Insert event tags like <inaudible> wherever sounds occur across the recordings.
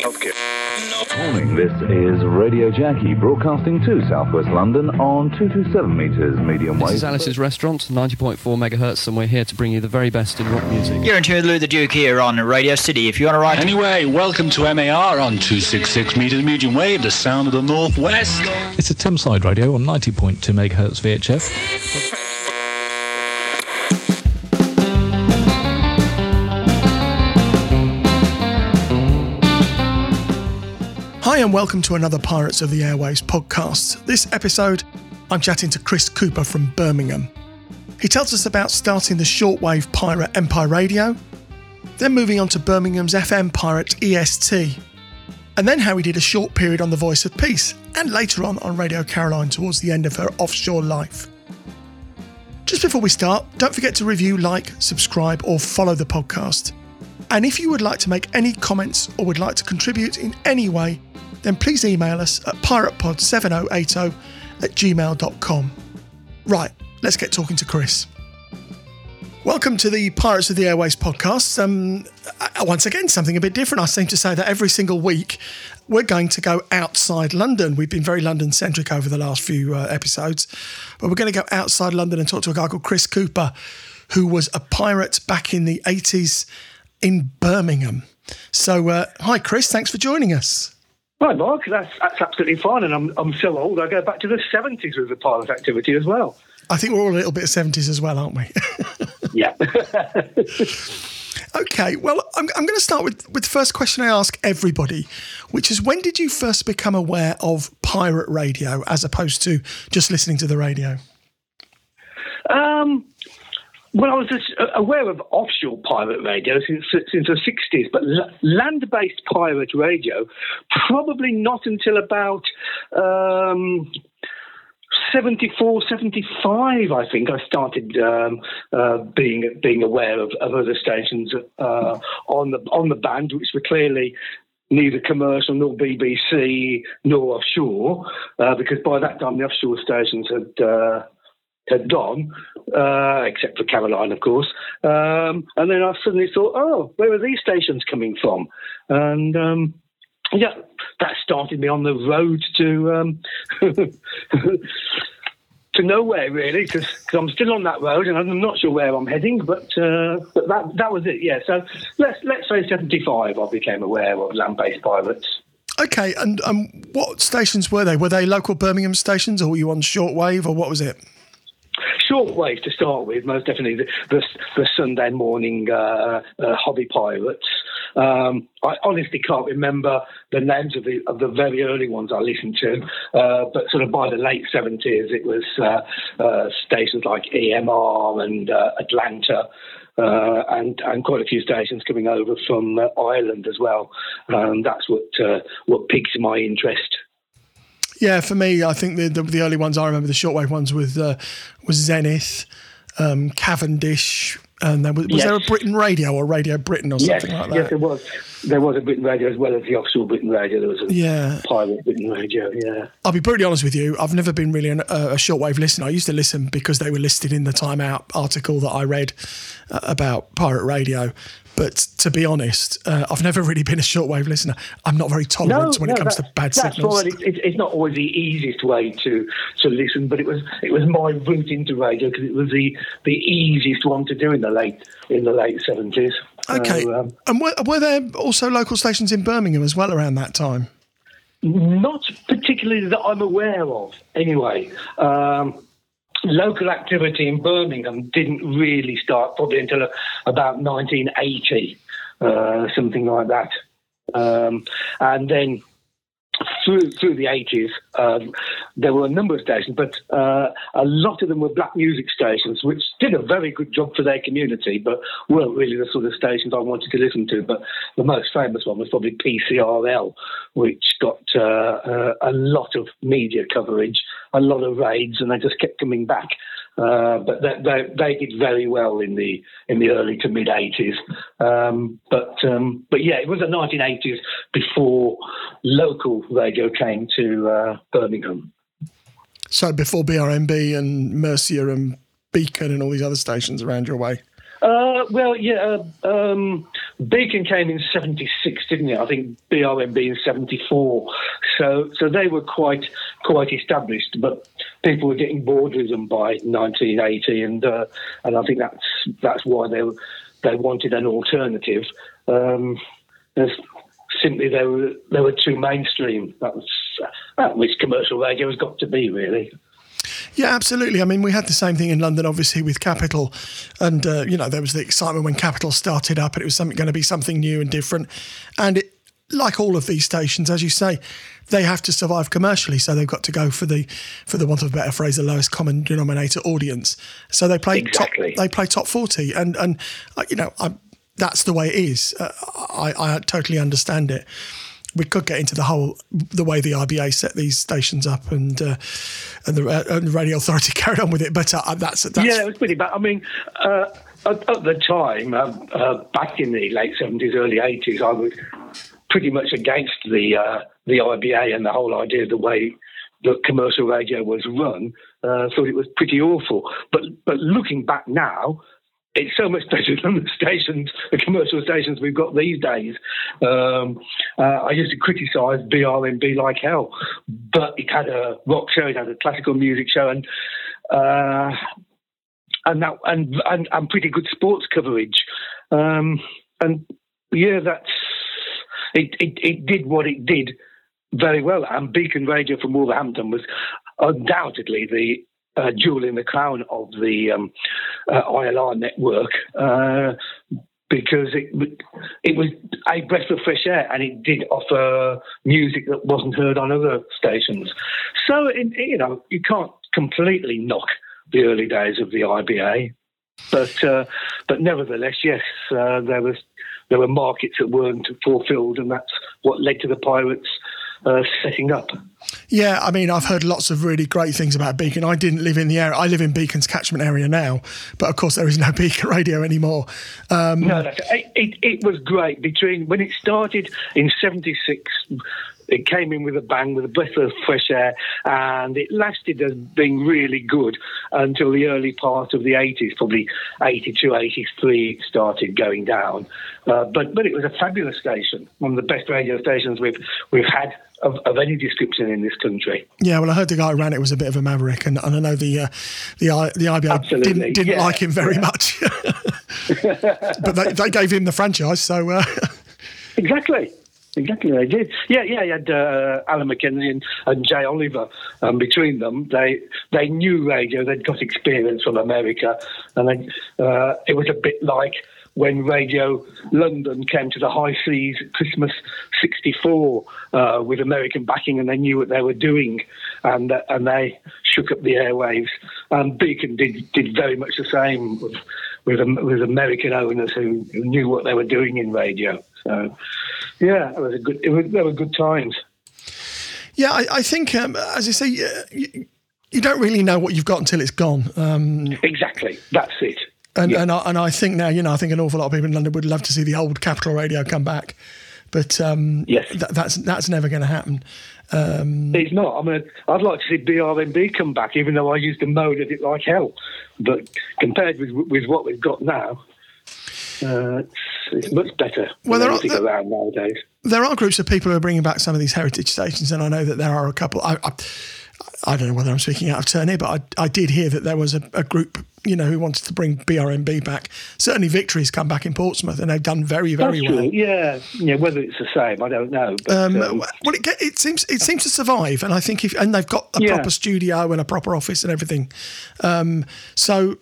Healthcare. Morning, this is Radio Jackie broadcasting to southwest London on 227 metres medium wave. This wave. is Alice's Restaurant, 90.4 megahertz, and we're here to bring you the very best in rock music. You're in tune with Lou the Duke here on Radio City. If you want to write Anyway, welcome to MAR on 266 metres medium wave, the sound of the northwest. It's a Thameside radio on 90.2 megahertz VHF. And welcome to another Pirates of the Airways podcast. This episode, I'm chatting to Chris Cooper from Birmingham. He tells us about starting the shortwave pirate Empire Radio, then moving on to Birmingham's FM pirate EST, and then how he did a short period on The Voice of Peace, and later on on Radio Caroline towards the end of her offshore life. Just before we start, don't forget to review, like, subscribe, or follow the podcast. And if you would like to make any comments or would like to contribute in any way, then please email us at piratepod7080 at gmail.com. Right, let's get talking to Chris. Welcome to the Pirates of the Airways podcast. Um, uh, once again, something a bit different. I seem to say that every single week we're going to go outside London. We've been very London centric over the last few uh, episodes, but we're going to go outside London and talk to a guy called Chris Cooper, who was a pirate back in the 80s in Birmingham. So, uh, hi, Chris. Thanks for joining us. Right, Mark, that's, that's absolutely fine. And I'm, I'm so old, I go back to the 70s with the pilot activity as well. I think we're all a little bit 70s as well, aren't we? <laughs> Yeah. <laughs> okay, well, I'm, I'm going to start with, with the first question I ask everybody, which is when did you first become aware of pirate radio as opposed to just listening to the radio? um, well, I was uh, aware of offshore pirate radio since, since the 60s, but land based pirate radio, probably not until about. Um, 74, 75, I think I started um, uh, being being aware of, of other stations uh, on the on the band, which were clearly neither commercial nor BBC nor offshore, uh, because by that time the offshore stations had uh, had gone, uh, except for Caroline, of course. Um, and then I suddenly thought, oh, where are these stations coming from? And um, yeah, that started me on the road to um, <laughs> to nowhere really, because I'm still on that road and I'm not sure where I'm heading. But uh, but that that was it. Yeah. So let's let's say 75. I became aware of land-based pirates. Okay, and um, what stations were they? Were they local Birmingham stations, or were you on shortwave, or what was it? Shortwave to start with, most definitely the, the, the Sunday morning uh, uh, hobby pirates. Um, I honestly can't remember the names of the of the very early ones I listened to, uh, but sort of by the late seventies, it was uh, uh, stations like EMR and uh, Atlanta. Uh, and and quite a few stations coming over from uh, Ireland as well. Um, that's what uh, what piqued my interest. Yeah, for me, I think the the, the early ones I remember the shortwave ones with uh, was Zenith, um, Cavendish, and there was, was Yes. there a Britain Radio or Radio Britain or Yes, something like that? yes, there was. There was a Britain radio as well as the offshore Britain radio. There was a Yeah. pirate Britain radio. Yeah. I'll be brutally honest with you. I've never been really an, a, a shortwave listener. I used to listen because they were listed in the Time Out article that I read uh, about pirate radio. But to be honest, uh, I've never really been a shortwave listener. I'm not very tolerant when it comes to that- bad that's signals. fine. It, it, it's not always the easiest way to, to listen, but it was it was my route into radio because it was the, the easiest one to do in the late in the late seventies. Okay. um, and were, were there also local stations in Birmingham as well around that time? Not particularly that I'm aware of, anyway. Um, local activity in Birmingham didn't really start probably until about 1980, uh, something like that. Um, and then through through the 80s, um, there were a number of stations, but uh, a lot of them were black music stations, which did a very good job for their community, but weren't really the sort of stations I wanted to listen to. But the most famous one was probably PCRL, which got uh, uh, a lot of media coverage, a lot of raids, and they just kept coming back. Uh, but they, they, they did very well in the in the early to mid 80s. Um, but um, but yeah, it was the 1980s before local radio came to uh, Birmingham. So before BRMB and Mercia and Beacon and all these other stations around your way. Uh, well, yeah, uh, um, Beacon came in '76, didn't it? I think BRMB in '74. So, so they were quite quite established, but people were getting bored with them by 1980, and uh, and I think that's that's why they they wanted an alternative. Um, simply they were they were too mainstream. That's that which commercial radio has got to be, really. Yeah, absolutely. I mean, we had the same thing in London, obviously, with Capital, and uh, you know there was the excitement when Capital started up, and it was something going to be something new and different. And it, like all of these stations, as you say, they have to survive commercially, so they've got to go for the, for the want of a better phrase, the lowest common denominator audience. So they play exactly. top, they play top forty, and and uh, you know I, that's the way it is. Uh, I, I totally understand it we could get into the whole the way the IBA set these stations up and uh, and, the, uh, and, the, radio authority <laughs> carried on with it. But uh, that's, that's yeah, it was pretty bad. I mean, uh, at, at, the time, um, uh, back in the late seventies, early eighties, I was pretty much against the uh, the IBA and the whole idea of the way that commercial radio was run. thought it was pretty awful. But but looking back now, it's so much <laughs> better than the stations, the commercial stations we've got these days. Um, uh, I used to criticise BRMB like hell, but it had a rock show, it had a classical music show, and uh, and that and, and, and pretty good sports coverage. Um, and yeah, that's it, it. It did what it did very well. And Beacon Radio from Wolverhampton was undoubtedly the uh, jewel in the crown of the um, uh, ILR network uh, because it it was a breath of fresh air and it did offer music that wasn't heard on other stations. So in, you know you can't completely knock the early days of the IBA, but uh, but nevertheless, yes, uh, there was there were markets that weren't fulfilled, and that's what led to the pirates uh, setting up. Yeah, I mean, I've heard lots of really great things about Beacon. I didn't live in the area. I live in Beacon's catchment area now, but of course there is no <laughs> Beacon radio anymore. Um, no, it, it, it was great between when it started in '76 it came in with a bang, with a breath of fresh air, and it lasted as being really good until the early part of the 80s, probably 82, 83, it started going down. Uh, but but it was a fabulous station, one of the best radio stations we've we've had of, of, any description in this country. Yeah, well, I heard the guy who ran it was a bit of a maverick, and, and I know the uh, the the IBA Absolutely. didn't, didn't yeah. like him very yeah. much, <laughs> but they, they, gave him the franchise, so uh... <laughs> exactly. Exactly, they did. Yeah, yeah. You had uh, Alan McKenzie and, and Jay Oliver. Um, between them, they they knew radio. They'd got experience from America, and they, uh, it was a bit like when Radio London came to the high seas Christmas '64 uh, with American backing, and they knew what they were doing, and uh, and they shook up the airwaves. And Beacon did did very much the same with with, with American owners who, who knew what they were doing in radio. So, yeah, it was a good. It was, there were good times. Yeah, I, I think, um, as you say, you, you, don't really know what you've got until it's gone. Um, exactly, that's it. And yeah. and, I, and I think now, you know, I think an awful lot of people in London would love to see the old Capital Radio come back, but um, yes, th- that's that's never going to happen. Um, it's not. I mean, I'd like to see BRMB come back, even though I used to moan at it like hell. But compared with with what we've got now, uh, it's, much better well, there are, there, around nowadays. There are groups of people who are bringing back some of these heritage stations, and I know that there are a couple. I, I, I don't know whether I'm speaking out of turn here, but I, I did hear that there was a, a, group, you know, who wanted to bring BRMB back. Certainly, Victory's come back in Portsmouth, and they've done very, very That's well. True. Yeah, yeah. Whether it's the same, I don't know. But, um, um, well, it, it, seems it seems to survive, and I think if and they've got a yeah. proper studio and a proper office and everything. Um, so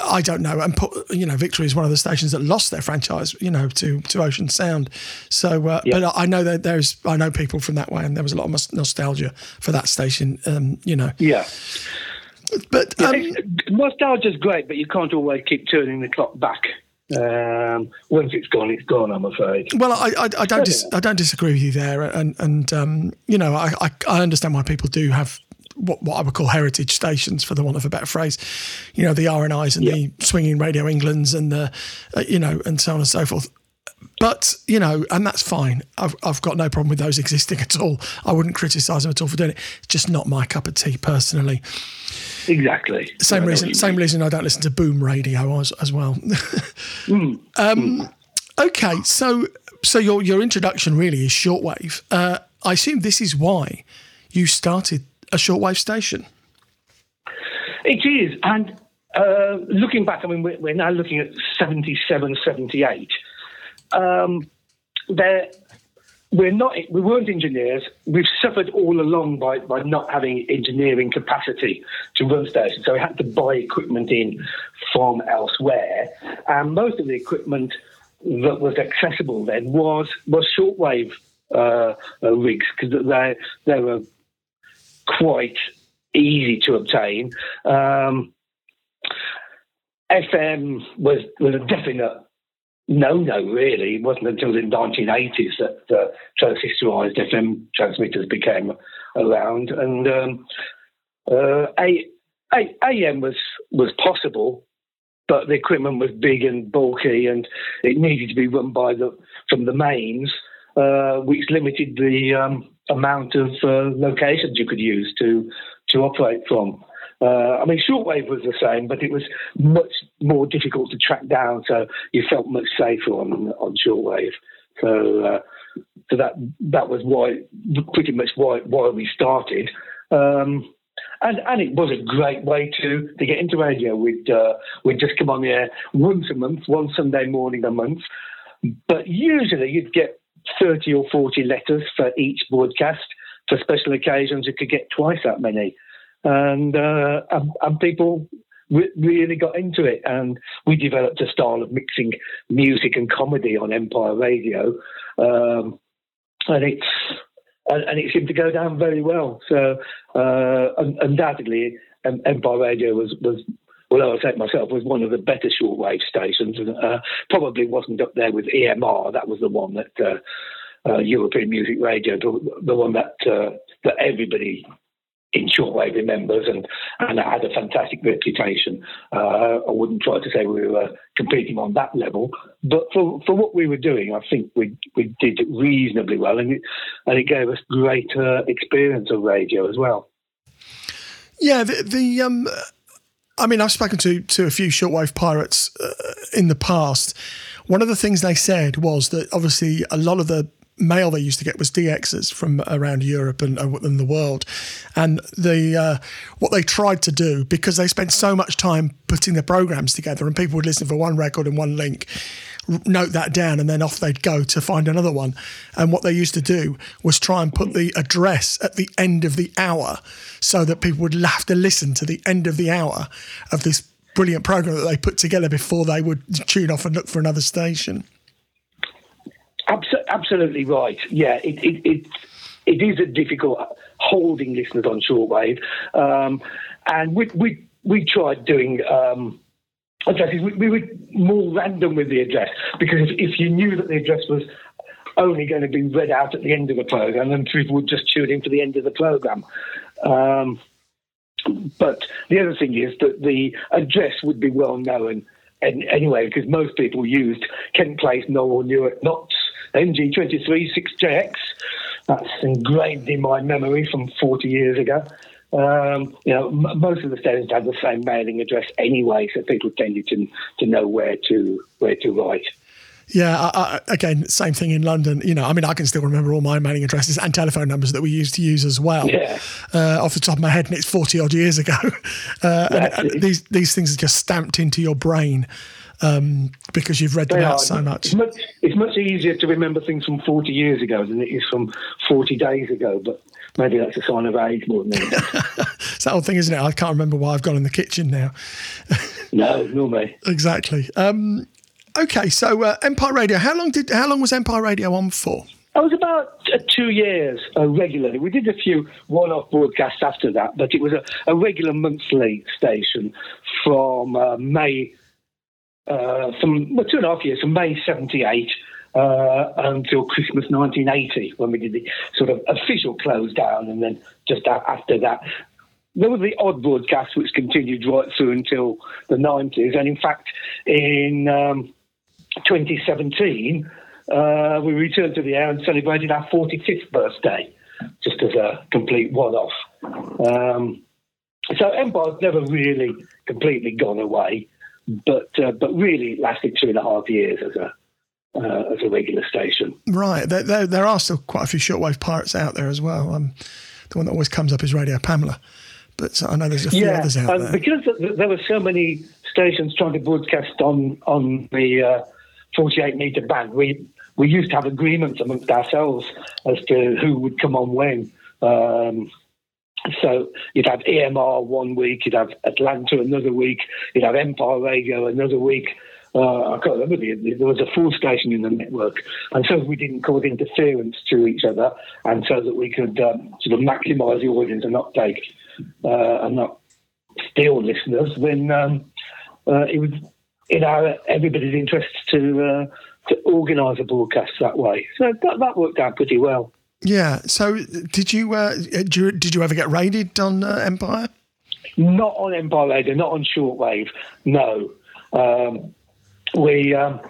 I don't know. And put, you know, Victory is one of the stations that lost their franchise, you know, to to Ocean Sound. So, uh, yeah. but I know that there's I know people from that way, and there was a lot of nostalgia for that station. Um, you know. Yeah. But um, yeah, nostalgia's great, but you can't always keep turning the clock back. Um, once it's gone, it's gone. I'm afraid. Well, I, I, I don't dis- I don't disagree with you there, and and um, you know I, I, I understand why people do have what, what I would call heritage stations, for the want of a better phrase. You know, the RNIs and yeah. the swinging Radio Englands and the, uh, you know, and so on and so forth. but you know, and that's fine. I've I've got no problem with those existing at all. I wouldn't criticise them at all for doing it. It's just not my cup of tea personally. Exactly. Same reason. Same mean. reason I don't listen to boom radio as, as well. <laughs> um, okay, so so your your introduction really is shortwave. Uh, I assume this is why you started a shortwave station. It is. And uh, looking back, I mean, we're, we're now looking at 77, 78. Um, there, we're not, we weren't engineers. We've suffered all along by, by not having engineering capacity to run stations. So we had to buy equipment in from elsewhere. And most of the equipment that was accessible then was, was shortwave uh, uh, rigs because they, they were quite easy to obtain. Um, FM was was a definite no no. Really, it wasn't until the 1980s that transistorized FM transmitters became around, and um, uh, A, A, AM was was possible. But the equipment was big and bulky, and it needed to be run by the from the mains, uh, which limited the um, amount of uh, locations you could use to to operate from. Uh, I mean, shortwave was the same, but it was much more difficult to track down. So you felt much safer on on shortwave. So uh, so that that was why pretty much why why we started. Um, and and it was a great way to to get into radio. We'd uh, we'd just come on the air once a month, one Sunday morning a month, but usually you'd get 30 or 40 letters for each broadcast. For special occasions, you could get twice that many. And, uh, and, and people re- really got into it. And we developed a style of mixing music and comedy on Empire Radio. Um, and it's and, and it seemed to go down very well. So uh, undoubtedly, Empire Radio was was well, I say it myself, was one of the better shortwave stations. uh, probably wasn't up there with EMR. That was the one that uh, uh, European Music Radio, the, the one that uh, that everybody in shortwave remembers, and and it had a fantastic reputation. Uh, I wouldn't try to say we were competing on that level, but for for what we were doing, I think we we did reasonably well, and it and it gave us great uh, experience of radio as well. Yeah, the, the um, I mean, I've spoken to to a few shortwave pirates uh, in the past. One of the things they said was that obviously a lot of the mail they used to get was DXs from around Europe and, and the world, and the uh, what they tried to do because they spent so much time putting the programs together, and people would listen for one record and one link, note that down, and then off they'd go to find another one. And what they used to do was try and put the address at the end of the hour, so that people would have to listen to the end of the hour of this brilliant program that they put together before they would tune off and look for another station. Absolutely right. Yeah, it, it, it, it is a difficult holding listeners on shortwave. Um, and we, we, we tried doing um, addresses. We, we were more random with the address because if, if you knew that the address was only going to be read out at the end of the program, then people would just tune in for the end of the program. Um, but the other thing is that the address would be well known and anyway, because most people used Kent Place, Norwell, Newark, Notts, NG23 6JX. That's ingrained in my memory from 40 years ago. Um, you know, m- most of the stations have the same mailing address anyway, so people tended to to know where to where to write. Yeah, I, I, again, same thing in London. You know, I mean, I can still remember all my mailing addresses and telephone numbers that we used to use as well. Yeah. Uh, off the top of my head, and it's forty odd years ago. <laughs> Uh, and, and these these things are just stamped into your brain um, because you've read them They out are. so much. It's much, it's much easier to remember things from 40 years ago than it is from 40 days ago, but maybe that's a sign of age more than anything. <laughs> It's that old thing, isn't it? I can't remember why I've gone in the kitchen now. <laughs> no, nor me. Exactly. Um, okay, so uh, Empire Radio. How long did how long was Empire Radio on for? I was about uh, two years uh, regularly. We did a few one-off broadcasts after that, but it was a, a regular monthly station from uh, May, uh, from well, two and a half years, from May '78 uh, until Christmas 1980, when we did the sort of official close down, and then just after that. There were the odd broadcasts which continued right through until the 90s, and in fact, in um, 2017, uh, we returned to the air and celebrated our 45th birthday, just as a complete one-off. Um, so Empire's never really completely gone away, but uh, but really lasted two and a half years as a uh, as a regular station. Right. There, there, there are still quite a few shortwave pirates out there as well. Um, the one that always comes up is Radio Pamela, but I know there's a few yeah, others out and there. because there were so many stations trying to broadcast on on the uh, 48 meter band, we we used to have agreements amongst ourselves as to who would come on when. Um, so you'd have EMR one week, you'd have Atlanta another week, you'd have Empire Radio another week. Uh, I can't remember, the, there was a full station in the network. And so we didn't cause interference to each other, and so that we could um, sort of maximise the audience and not take uh, and not steal listeners, then um, uh, it was in our everybody's interest to uh, to organise a broadcast that way. So that, that worked out pretty well. Yeah. So did you, uh, did you did you ever get raided on uh, Empire? Not on Empire Radio, not on shortwave. No, um, we um,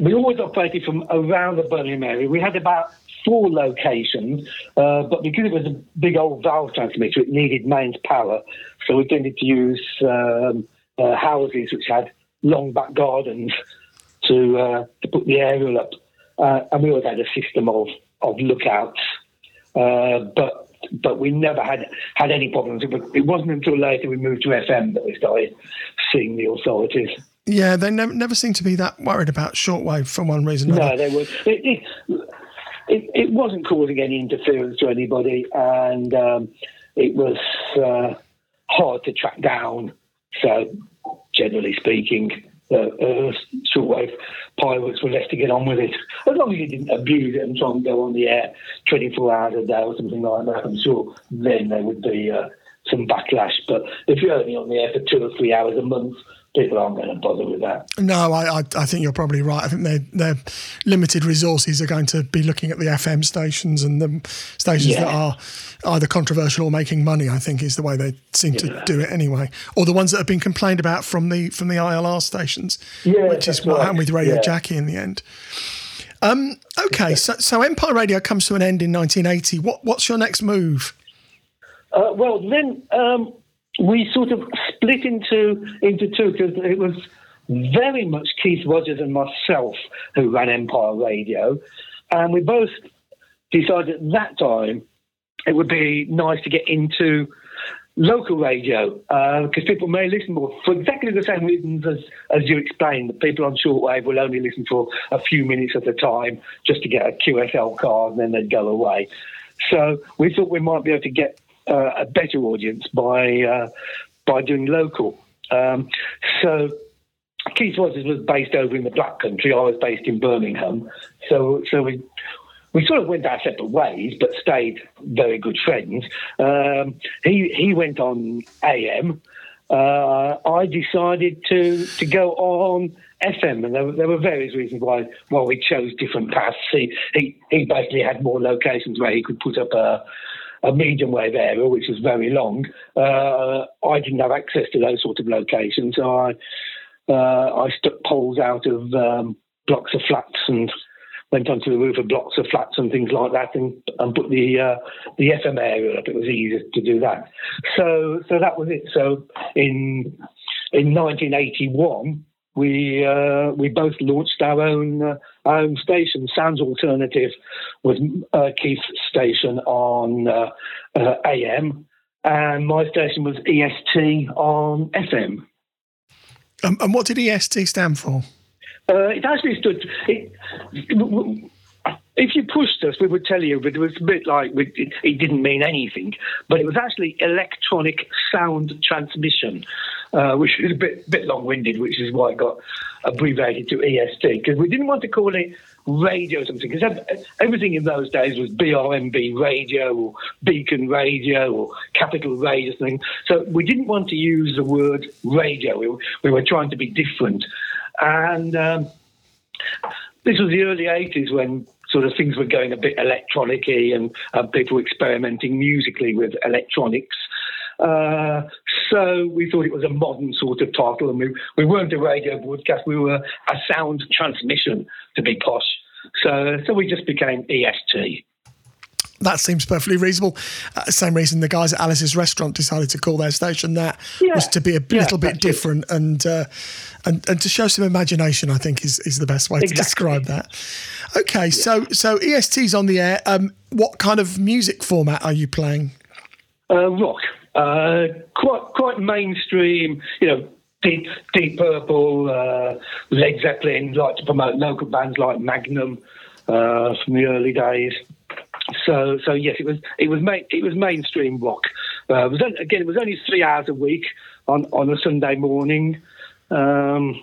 we always operated from around the Birmingham area. We had about four locations, uh, but because it was a big old valve transmitter, it needed mains power, so we tended to use um, uh, houses which had long back gardens <laughs> to uh, to put the aerial up, uh, and we always had a system of of lookouts, uh, but but we never had had any problems. It, was, it wasn't until later we moved to FM that we started seeing the authorities. Yeah, they never never seem to be that worried about shortwave for one reason or No, another. they were. It, it, it, it wasn't causing any interference to anybody, and um, it was uh, hard to track down. So, generally speaking, uh, uh, shortwave pilots were left to get on with it. As long as you didn't abuse it and try and go on the air 24 hours a day or something like that, I'm sure then there would be uh, some backlash. But if you're only on the air for two or three hours a month, people aren't going to bother with that. No, I, I, I think you're probably right. I think their their limited resources are going to be looking at the FM stations and the stations that are either controversial or making money. I think is the way they seem to do it anyway, or the ones that have been complained about from the from the ILR stations, Yeah, which is what right. happened with Radio Yeah. Jackie in the end. Um, okay, so so Empire Radio comes to an end in 1980. What what's your next move? Uh, well, then um, we sort of split into into two because it was very much Keith Rogers and myself who ran Empire Radio, and we both decided at that time it would be nice to get into local radio because people may listen more for exactly the same reasons as, as you explained. that people on shortwave will only listen for a few minutes at a time just to get a QSL card and then they'd go away. So we thought we might be able to get uh, a better audience by uh, by doing local. Um, so Keith Rogers was based over in the Black Country. I was based in Birmingham. So so we we sort of went our separate ways, but stayed very good friends. Um, he he went on AM. Uh, I decided to to go on FM, and there, were- there were various reasons why why we chose different paths. He he, he basically had more locations where he could put up a a medium wave area, which was very long. Uh, I didn't have access to those sort of locations, so I uh, I stuck poles out of um, blocks of flats and went onto the roof of blocks of flats and things like that, and, and put the uh, the FM area up. It was easier to do that. So so that was it. So in in 1981. We uh, we both launched our own uh, station. Sounds Alternative was uh, Keith's station on uh, uh, AM, and my station was EST on FM. Um, and what did EST stand for? Uh, it actually stood. It, if you pushed us, we would tell you, but it was a bit like we, it, it didn't mean anything. But it was actually electronic sound transmission, uh, which is a bit bit long winded, which is why it got abbreviated to EST because we didn't want to call it radio or something because everything in those days was BRMB radio or Beacon radio or Capital Radio something. So we didn't want to use the word radio. We, we were trying to be different, and. Um, this was the early 80s when sort of things were going a bit electronic and uh, people experimenting musically with electronics. Uh, so we thought it was a modern sort of title, and we, we weren't a radio broadcast, we were a sound transmission to be posh. So, so we just became EST. That seems perfectly reasonable. Uh, same reason the guys at Alice's restaurant decided to call their station that Yeah. was to be a Yeah, little bit it. different and, uh, and and to show some imagination. I think is, is the best way to describe that. Okay, so so EST's on the air. Um, what kind of music format are you playing? Uh, rock, uh, quite quite mainstream. You know, Deep Deep Purple, uh, Led Zeppelin. Like to promote local bands like Magnum uh, from the early days. So so yes, it was it was main, it was mainstream rock. Uh, it was again it was only three hours a week on on a Sunday morning. Um,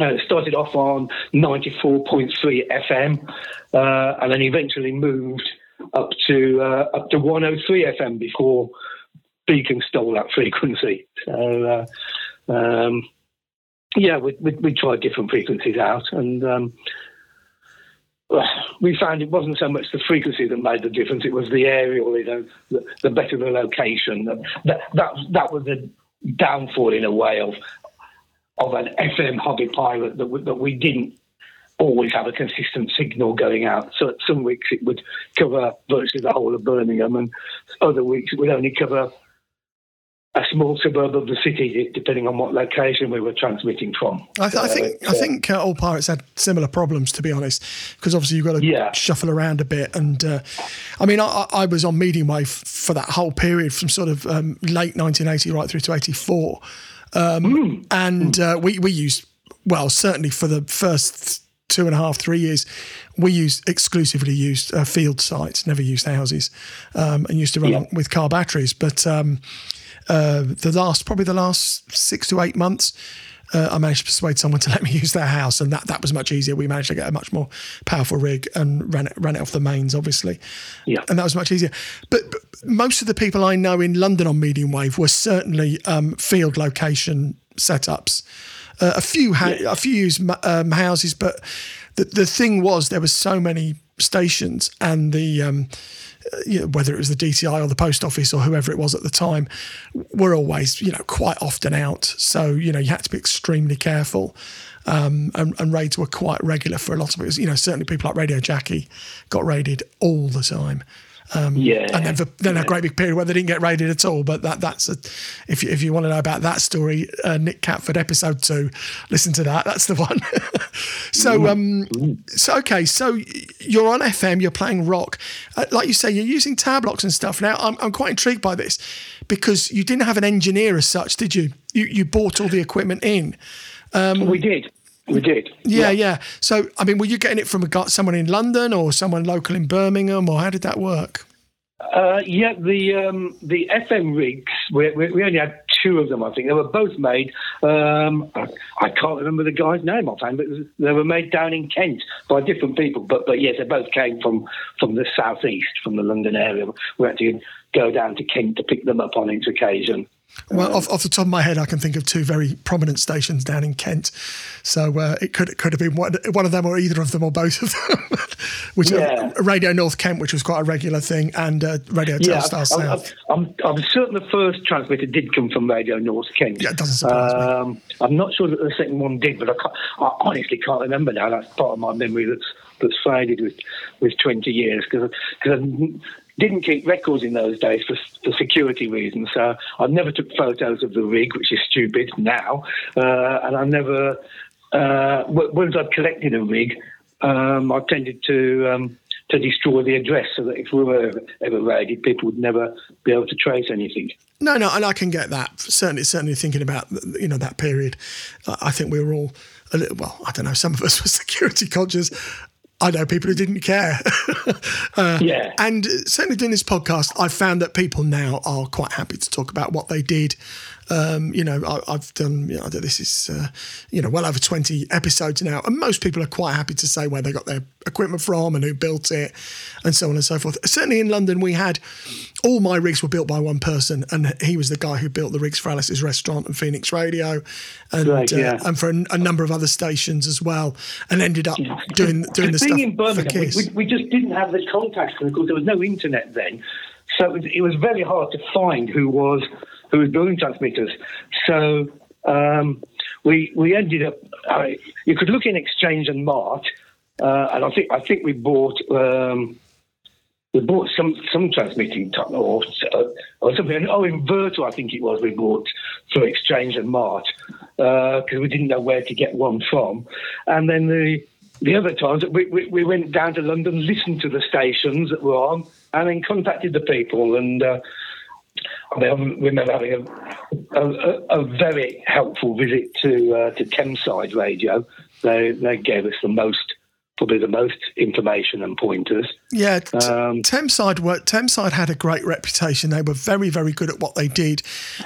uh, it started off on 94.3 FM, uh, and then eventually moved up to uh, up to 103 FM before Beacon stole that frequency. So, uh, um, yeah, we, we, we tried different frequencies out, and um, we found it wasn't so much the frequency that made the difference; it was the aerial. You know, the, the better the location. That that that was the downfall in a way of of an FM hobby pilot that we, that we didn't always have a consistent signal going out. So some weeks it would cover virtually the whole of Birmingham, and other weeks it would only cover a small suburb of the city, depending on what location we were transmitting from. I, th- I think it's, I uh, think uh, all pirates had similar problems, to be honest, because obviously you've got to Yeah. shuffle around a bit. And uh, I mean, I, I was on medium wave for that whole period from sort of um, late 1980 right through to 84, um, and uh, we we used well certainly for the first two and a half three years we used exclusively used uh, field sites never used houses um, and used to run Yeah. on- with car batteries but um, uh, the last probably the last six to eight months uh, I managed to persuade someone to <laughs> let me use their house, and that, that was much easier. We managed to get a much more powerful rig and ran it ran it off the mains, obviously, Yeah. and that was much easier. But, but most of the people I know in London on medium wave were certainly um, field location setups. Uh, a few ha- a few used um, houses, but the the thing was there were so many stations, and the um, uh, you know, whether it was the DTI or the post office or whoever it was at the time, were always you know quite often out. So you know you had to be extremely careful. Um, and, and raids were quite regular for a lot of it. You know, certainly people like Radio Jackie got raided all the time. Yeah. And then, for, then a great big period where they didn't get raided at all. But that that's a, if you, if you want to know about that story, uh, Nick Catford episode two, listen to that. That's the one. <laughs> so um, so okay, so you're on FM, you're playing rock, uh, like you say, you're using tab locks and stuff. Now I'm I'm quite intrigued by this because you didn't have an engineer as such, did you? You you bought all the equipment in. we did. We did. Yeah, yeah. So I mean, were you getting it from a someone in London or someone local in Birmingham, or how did that work? Uh, yeah, the um, the FM rigs. We, we, we only had two of them. I think they were both made. Um, I, I can't remember the guy's name offhand, but they were made down in Kent by different people. But but yes, they both came from from the southeast, from the London area. We had to go down to Kent to pick them up on each occasion. Well, off, off the top of my head, I can think of two very prominent stations down in Kent. So uh, it could it could have been one, one of them, or either of them, or both of them. <laughs> which Yeah. uh, Radio North Kent, which was quite a regular thing, and uh, Radio Yeah, Telstar I'm, South. I'm, I'm, I'm certain the first transmitter did come from Radio North Kent. Yeah, it doesn't surprise me. um, I'm not sure that the second one did, but I, can't, I honestly can't remember now. That's part of my memory that's that's faded with with 20 years because I didn't keep records in those days for, for security reasons. So I never took photos of the rig, which is stupid now, uh, and I never. Uh, once I'd collected a rig, um, I tended to um, to destroy the address so that if we were ever, raided, people would never be able to trace anything. No, no, and I can get that. Certainly, certainly thinking about you know that period, I I think we were all a little. Well, I don't know. Some of us were <laughs> security conscious. I know people who didn't care. <laughs> Uh, Yeah. And certainly doing this podcast, I've found that people now are quite happy to talk about what they did. Um, you know, I, I've done, you know, this is, uh, you know, well over 20 episodes now. And most people are quite happy to say where they got their equipment from and who built it and so on and so forth. Certainly in London, we had all my rigs were built by one person. And he was the guy who built the rigs for Alice's Restaurant and Phoenix Radio and, Right, uh, and for a, a number of other stations as well. And ended up doing, doing the Being stuff in Birmingham, we, we, we just didn't have the contacts because there was no internet then. So it was, it was very hard to find who was who was building transmitters. So um, we we ended up. Uh, you could look in Exchange and Mart, uh, and I think I think we bought. Um, we bought some some transmitting t- or or something. Oh, inverter, I think it was. We bought through Exchange and Mart because we didn't know where to get one from. And then the the other times we, we, we went down to London, listened to the stations that were on, and then contacted the people. And uh, I remember having a, a, a very helpful visit to uh, to Thameside Radio. They they gave us the most probably the most information and pointers. Yeah, t- um, Thameside were, Thameside had a great reputation. They were very, very good at what they did.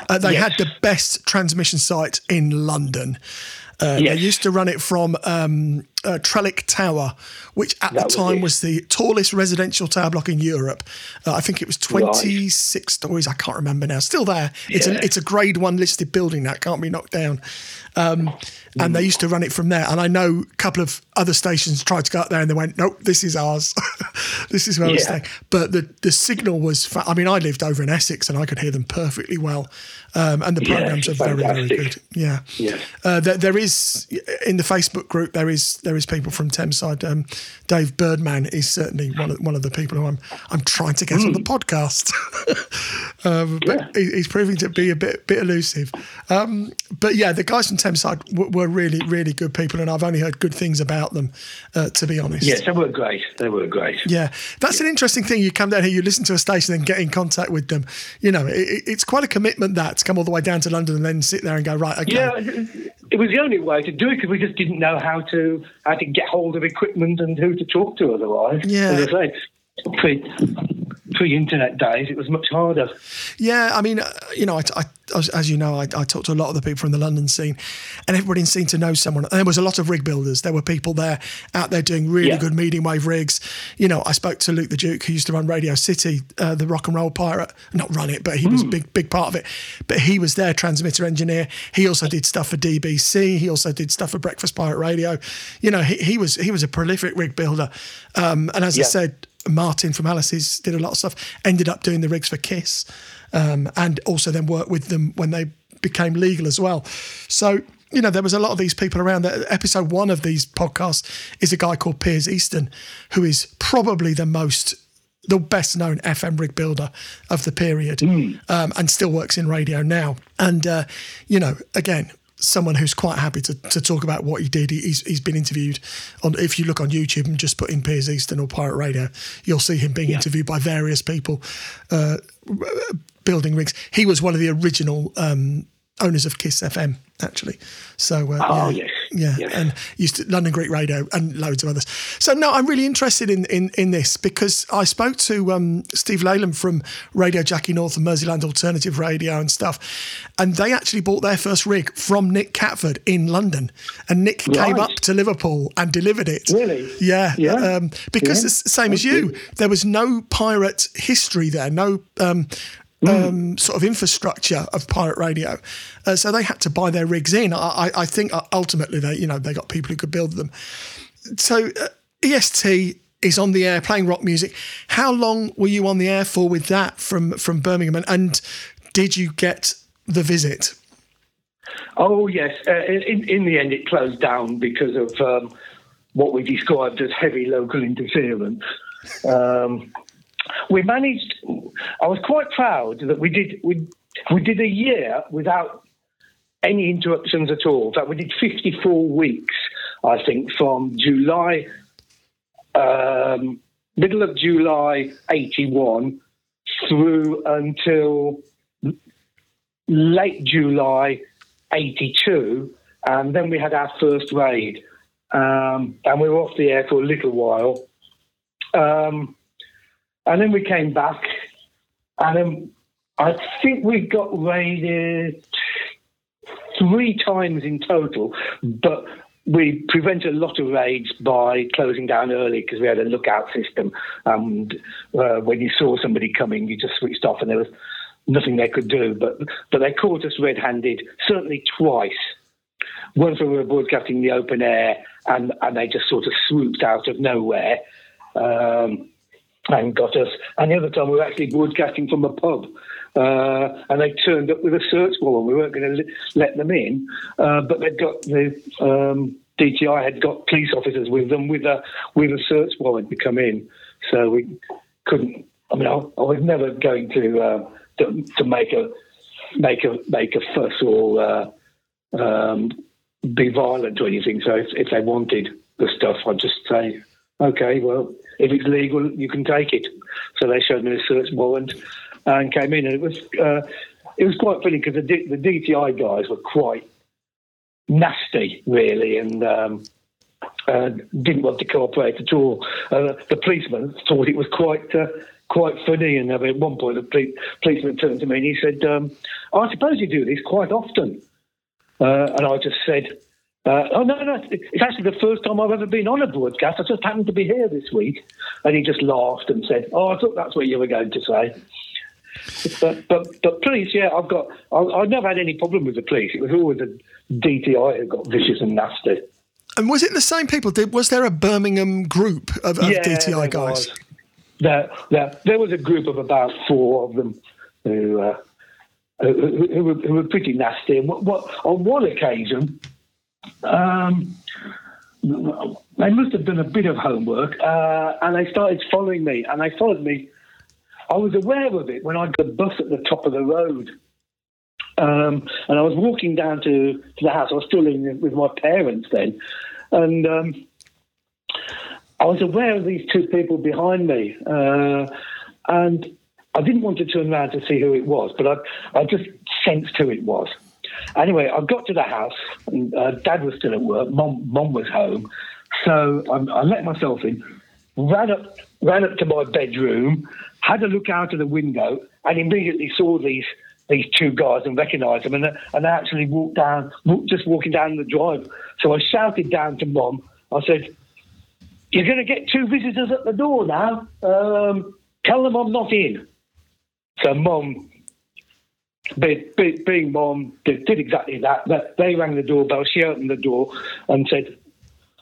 Uh, they yes. had the best transmission site in London. Uh, yes. They used to run it from um, uh, Trellick Tower, which at that the time was, was, the tallest residential tower block in Europe. Uh, I think it was 26 right. stories. I can't remember now. Still there. It's, yeah. a, it's a grade one listed building that can't be knocked down. Um, and they used to run it from there. And I know a couple of other stations tried to go up there and they went, nope, this is ours. <laughs> this is where yeah. we're staying. But the, the signal was, fa- I mean, I lived over in Essex and I could hear them perfectly well. Um, and the programs are very, very good. Yeah. yeah. Uh, there, there is, in the Facebook group, there is there is people from Thameside. Um, Dave Birdman is certainly one of, one of the people who I'm, I'm trying to get mm. on the hmm. podcast. <laughs> um, but yeah. he, he's proving to be a bit, bit elusive. Um, but yeah, the guys from Thameside w- were really, really good people, and I've only heard good things about them, uh, to be honest. Yes, they were great. They were great. Yeah, that's yeah. an interesting thing. You come down here, you listen to a station, and get in contact with them. You know, it, it's quite a commitment that to come all the way down to London and then sit there and go right. Okay. Yeah, it was the only way to do it because we just didn't know how to how to get hold of equipment and who to talk to otherwise. Yeah, as I say, pre pre-internet days, it was much harder. Yeah, I mean, uh, you know, I, I, as you know, I, I talked to a lot of the people from the London scene, and everybody seemed to know someone. And there was a lot of rig builders. There were people there out there doing really yeah. good medium wave rigs. You know, I spoke to Luke the Duke, who used to run Radio City, uh, the rock and roll pirate. Not run it, but he mm. was a hmm. big, big part of it. But he was their transmitter engineer. He also did stuff for DBC. He also did stuff for Breakfast Pirate Radio. You know, he, he was he was a prolific rig builder. Um, and as yeah. I said, Martin from Alice's did a lot of stuff. Ended up doing the rigs for Kiss, um, and also then worked with them when they became legal as well. So you know, there was a lot of these people around. Episode one of these podcasts is a guy called Piers Easton, who is probably the most, the best known FM rig builder of the period, mm. um, and still works in radio now. And uh, you know, again, someone who's quite happy to, to talk about what he did. He's, he's been interviewed on. If you look on YouTube and just put in Piers Easton or Pirate Radio, you'll see him being yeah. interviewed by various people uh, building rigs. He was one of the original um, owners of Kiss FM actually. So uh, oh, yeah, yes. Yeah, and used to London Greek Radio and loads of others. So no, I'm really interested in in, in this because I spoke to um, Steve Leyland from Radio Jackie North and Merseyland Alternative Radio and stuff, and they actually bought their first rig from Nick Catford in London, and Nick right. came up to Liverpool and delivered it. Really? Yeah, yeah. Um, because yeah. it's the same That's as you. Good. There was no pirate history there, no. Um, Mm. Um, sort of infrastructure of pirate radio, uh, so they had to buy their rigs in. I, I, think uh, ultimately they, you know, they got people who could build them. So uh, EST is on the air playing rock music. How long were you on the air for with that from from Birmingham, and, and did you get the visit? Oh yes, uh, in in the end it closed down because of um, what we described as heavy local interference. Um, we managed. I was quite proud that we did. We we did a year without any interruptions at all. Fact, we did 54 weeks, I think, from July, um, middle of July 81 through until late July 82. And then we had our first raid. Um, and we were off the air for a little while. Um, and then we came back, and then I think we got raided three times in total, but we prevented a lot of raids by closing down early because we had a lookout system. And uh, when you saw somebody coming, you just switched off, and there was nothing they could do. But but they caught us red-handed, certainly twice. Once when we were broadcasting the open air, and and they just sort of swooped out of nowhere. Um, and got us. And the other time we were actually broadcasting from a pub. Uh, and they turned up with a search warrant. We weren't going to let them in, uh, but they'd got the um, DTI had got police officers with them with a with a search warrant to come in. So we couldn't. I mean, I, I was never going to, uh, to to make a make a make a fuss or uh, um, be violent or anything. So if, if they wanted the stuff, I'd just say, okay, well, if it's legal, you can take it. So they showed me a search warrant and came in, and it was uh, it was quite funny because the, D- the DTI guys were quite nasty, really, and. Um, uh, didn't want to cooperate at all. Uh, the policeman thought it was quite uh, quite funny, and at one point the poli- policeman turned to me and he said, um, "I suppose you do this quite often." Uh, and I just said, uh, "Oh no, no, it's actually the first time I've ever been on a broadcast. I just happened to be here this week." And he just laughed and said, "Oh, I thought that's what you were going to say." But but but police, yeah, I've got. I, I've never had any problem with the police. It was always the DTI who got vicious and nasty. And was it the same people? Did was there a Birmingham group of, of Yeah, DTI guys? was. There, there, there was a group of about four of them who, uh, who, who, who, were, who were pretty nasty. And what, what, on one occasion, um, they must have done a bit of homework, uh, and they started following me. And they followed me. I was aware of it when I got the bus at the top of the road. Um, and I was walking down to, to the house. I was still living with my parents then. And um, I was aware of these two people behind me. Uh, and I didn't want to turn around to see who it was, but I, I just sensed who it was. Anyway, I got to the house, and uh, Dad was still at work. Mom, Mom was home, so I, I let myself in. Ran up, ran up to my bedroom, had a look out of the window, and immediately saw these these two guys and recognised them. And, and actually walked down, just walking down the drive. So I shouted down to Mom. I said, "You're going to get two visitors at the door now. Um, tell them I'm not in." So Mom be, be, being mom, did, did exactly that. That- They rang the doorbell. She opened the door and said,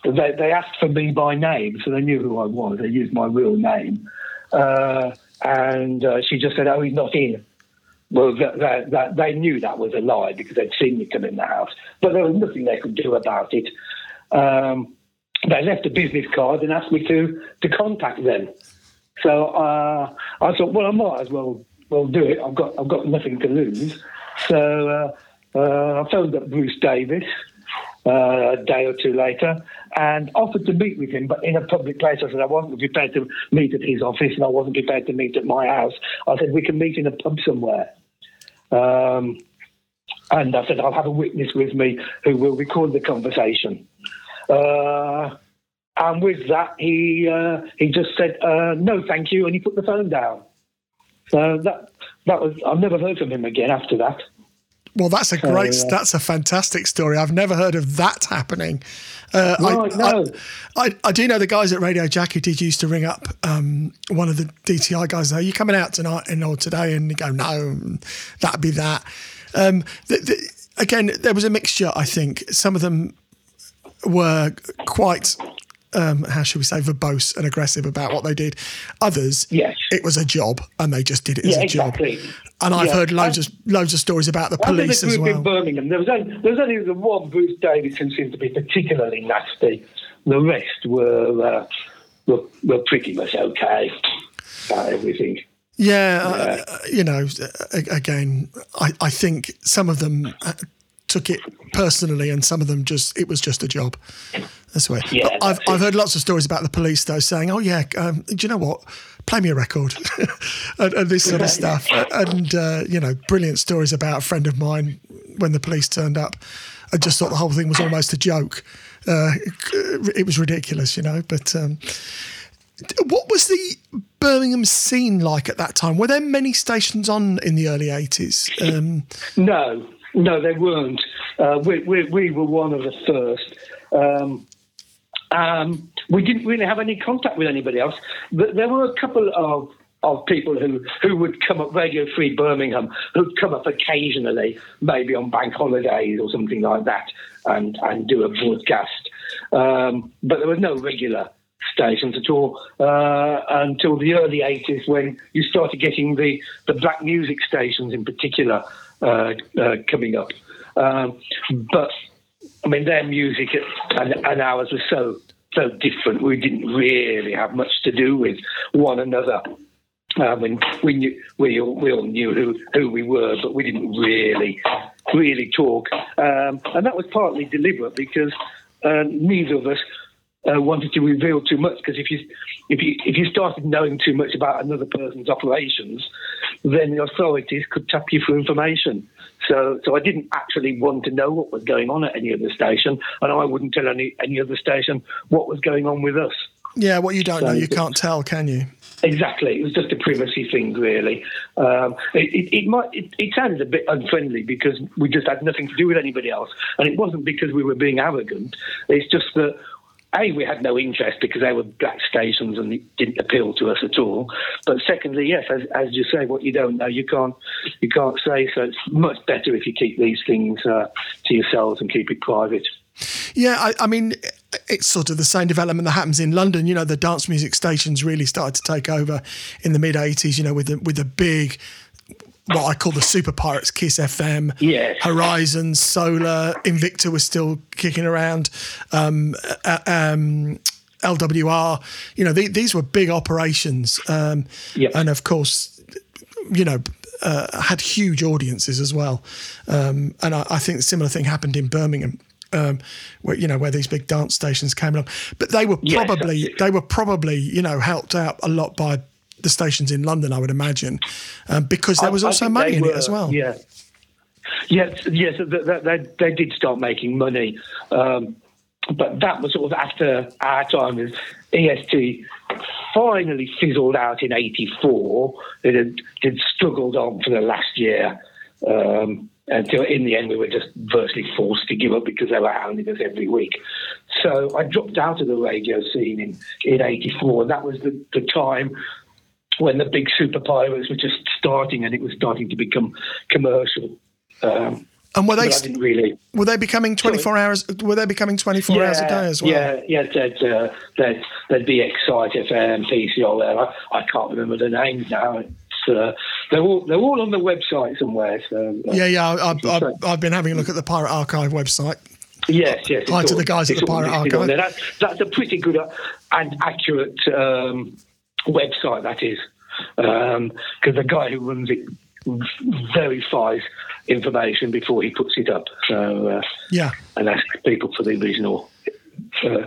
they, they asked for me by name, so they knew who I was. They used my real name. Uh, and uh, she just said, Oh, he's not in. Well, that, that, that, they knew that was a lie because they'd seen me come in the house. But there was nothing they could do about it. Um, they left a business card and asked me to, to contact them. So uh, I thought, well, I might as well well do it. I've got I've got nothing to lose. So uh, uh, I phoned up Bruce Davis uh, a day or two later and offered to meet with him, but in a public place. I said I wasn't prepared to meet at his office and I wasn't prepared to meet at my house. I said we can meet in a pub somewhere. Um, and I said I'll have a witness with me who will record the conversation. Uh, and with that, he uh, he just said uh, no, thank you, and he put the phone down. So that that was I've never heard from him again after that. Well, that's a great. uh, that's a fantastic story. I've never heard of that happening. Uh, I, no. I, I, I do know the guys at Radio Jackie did used to ring up um, one of the DTI guys. Are you coming out tonight and or today? And they go, no, that'd be that. Um, the, the, again, there was a mixture. I think some of them were quite. Um, how should we say verbose and aggressive about what they did. Others, Yes. it was a job and they just did it as Yeah, a job. exactly. And I've Yeah. heard loads of loads of stories about the police the as well. in Birmingham, there was, only, there was only the one Bruce Davis who seemed to be particularly nasty. The rest were uh, were, were pretty much okay about everything. Yeah, uh, you know, again, I, I think some of them uh, took it personally, and some of them just it was just a job. That's the way. Yeah, But I've I've heard lots of stories about the police though saying, "Oh yeah, um, do you know what? Play me a record," <laughs> and, and this sort of stuff. And uh, you know, brilliant stories about a friend of mine when the police turned up. I just thought the whole thing was almost a joke. Uh, it was ridiculous, you know. But um, what was the Birmingham scene like at that time? Were there many stations on in the early eighties? Um, No, no, they weren't. Uh, we, we, we were one of the first. Um, um, we didn't really have any contact with anybody else. But there were a couple of of people who, who would come up, Radio Free Birmingham, who'd come up occasionally, maybe on bank holidays or something like that, and, and do a broadcast. Um, but there was no regular stations at all uh, until the early 80s when you started getting the, the black music stations in particular uh, uh, coming up. Um, but I mean, their music and, and ours was so so different. We didn't really have much to do with one another. I mean, we knew we all, we all knew who, who we were, but we didn't really really talk, um, and that was partly deliberate because uh, neither of us uh, wanted to reveal too much. Because if you if you if you started knowing too much about another person's operations, then the authorities could tap you for information. So, so I didn't actually want to know what was going on at any other station, and I wouldn't tell any any other station what was going on with us. Yeah, what you don't So know, you can't tell, can you? Exactly, it was just a privacy thing, really. Um, it, it, it might it, it sounded a bit unfriendly because we just had nothing to do with anybody else, and it wasn't because we were being arrogant. It's just that a we had no interest because they were black stations and it didn't appeal to us at all. But secondly, yes, as, as you say, what you don't know, you can't you can't say. So it's much better if you keep these things uh, to yourselves and keep it private. Yeah, I, I mean, it's sort of the same development that happens in London. You know, the dance music stations really started to take over in the mid '80s. You know, with the with the big, what I call the super pirates, Kiss FM, Yes. Horizon, Solar, Invicta was still kicking around. Um, uh, um, LWR, you know, the, these were big operations, um, Yep. and of course, you know, uh, had huge audiences as well. Um, and I, I think a similar thing happened in Birmingham, um, where you know where these big dance stations came along. But they were probably absolutely. they were probably you know helped out a lot by the stations in London, I would imagine, um, because there was I also think money in it as well. Yeah. Yes, yes, they, they, they did start making money, um, but that was sort of after our time as EST finally fizzled out in '84. It had, had struggled on for the last year um, until in the end we were just virtually forced to give up because they were hounding us every week. So I dropped out of the radio scene in in '84, and that was the, the time when the big super pirates were just starting and it was starting to become commercial. Um, And were they st- didn't really. were they becoming twenty four hours? Were they becoming twenty four hours a day as well? Yeah, yeah, there'd, uh, there'd, there'd be Excite FM, PCL there. I, I can't remember the names now. It's, uh, they're all they're all on the website somewhere. So uh, Yeah, yeah. I, I, I've, I've been having a look at the Pirate Archive website. Yes, yes. Hi to all- the guys at the Pirate Archive. That's, that's a pretty good uh, and accurate um, website, that is. Because the guy who runs it verifies information before he puts it up. So, uh, Yeah, and asks people for the original. Uh,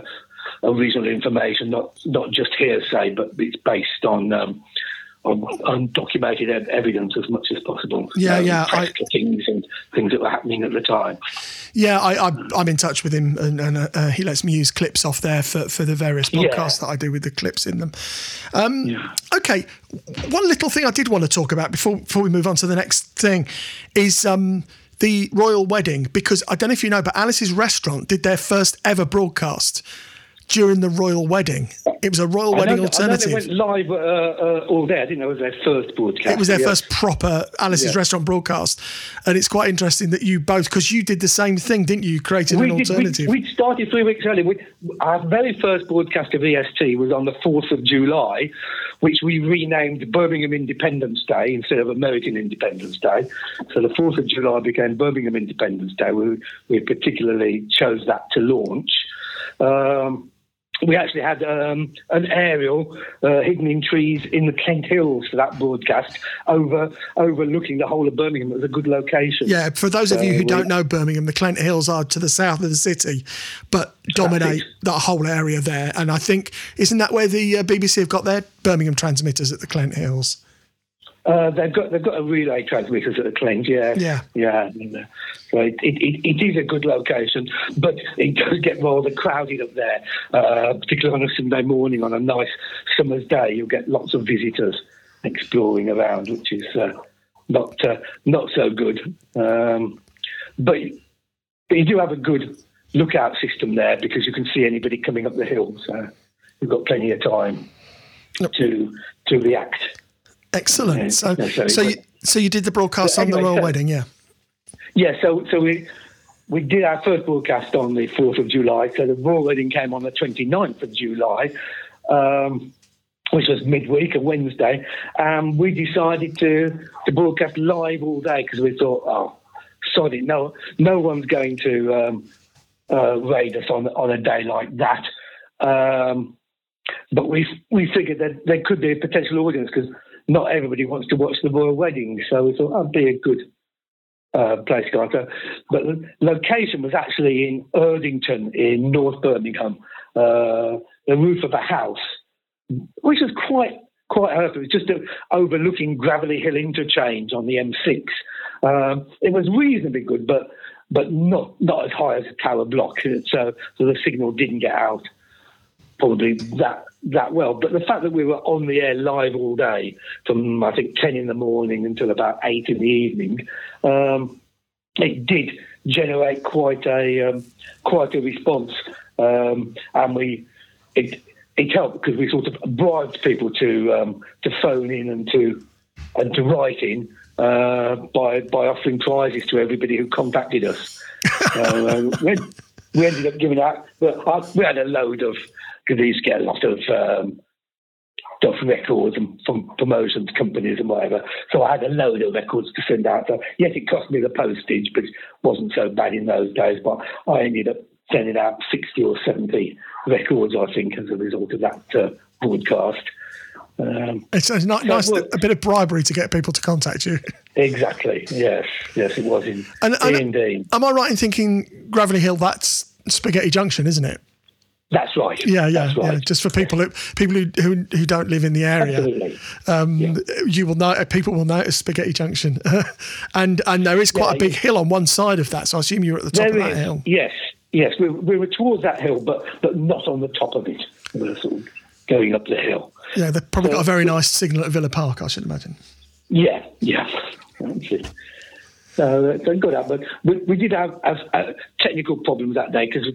original information, not not just hearsay, but it's based on um, on, on documented ev- evidence as much as possible. Yeah, Um, yeah, I- clippings and things that were happening at the time. yeah. I, I, I'm in touch with him, and, and uh, he lets me use clips off there for, for the various Yeah. podcasts that I do with the clips in them. Um, Okay, one little thing I did want to talk about before before we move on to the next thing is um, the royal wedding because I don't know if you know, but Alice's Restaurant did their first ever broadcast during the royal wedding. It was a royal wedding know, I know alternative. they went live uh, uh, all day. I didn't know it was their first broadcast. It was their yeah. first proper Alice's Yeah. Restaurant broadcast, and it's quite interesting that you both because you did the same thing, didn't you? You created an We did, alternative. we, we started three weeks early. We, our very first broadcast of EST was on the 4th of July, which we renamed Birmingham Independence Day instead of American Independence Day. So the 4th of July became Birmingham Independence Day. We, we particularly chose that to launch. Um, we actually had um, an aerial uh, hidden in trees in the Clent Hills for that broadcast, over overlooking the whole of Birmingham. It was a good location. yeah, for those of you who we- don't know Birmingham, the Clent Hills are to the south of the city, but dominate that whole area there. And I think isn't that where the uh, BBC have got their Birmingham transmitters at the Clent Hills? Uh, they've got they've got a relay transmitters at the Clent, yeah, Yeah. yeah. Uh, so it, it, it, it is a good location, but it does get rather crowded up there, uh, particularly on a Sunday morning on a nice summer's day. You'll get lots of visitors exploring around, which is uh, not uh, not so good. Um, but but you do have a good lookout system there because you can see anybody coming up the hill, so you've got plenty of time to to react. Excellent. Yeah, So, so you, so you did the broadcast But on the royal so- wedding, yeah. Yeah, so so we we did our first broadcast on the 4th of July. So the royal wedding came on the 29th of July. um, which was midweek, a Wednesday. Um, we decided to, to broadcast live all day because we thought, oh, sod it, no, no one's going to um, uh, raid us on, on a day like that. Um, but we we figured that there could be a potential audience because not everybody wants to watch the royal wedding. So we thought that'd be a good uh, place to go. So, but the location was actually in Erdington in North Birmingham, uh, the roof of a house, which was quite quite hurt. It was just overlooking Gravelly Hill interchange on the M6. Um, it was reasonably good, but but not not as high as a tower block. So so the signal didn't get out probably that that well. But the fact that we were on the air live all day from I think ten in the morning until about eight in the evening, um, it did generate quite a um, quite a response, um, and we it it helped because we sort of bribed people to um, to phone in and to and to write in. Uh, by by offering prizes to everybody who contacted us, <laughs> uh, we, we ended up giving out. I, we had a load of because they get a lot of um, stuff records and from promotions companies and whatever. So I had a load of records to send out. So yes, it cost me the postage, but it wasn't so bad in those days. But I ended up sending out sixty or seventy records, I think, as a result of that uh, broadcast. Um, it's, it's not, so nice, a bit of bribery to get people to contact you. Exactly. Yes. Yes, it was in, and, and indeed. Am I right in thinking Gravelly Hill? That's Spaghetti Junction, isn't it? That's right. Yeah, yeah, right. yeah. Just for people who people who who, who don't live in the area, Absolutely. Um, yeah. you will know people will notice Spaghetti Junction, <laughs> and and there is quite yeah, a big hill on one side of that. So I assume you're at the top of that is. hill. Yes, yes, we, we were towards that hill, but but not on the top of it. We were sort of going up the hill. Yeah, they've probably so, got a very nice signal at Villa Park, I should imagine. Yeah, yeah. <laughs> So, so good. But we, we did have, have technical problems that day because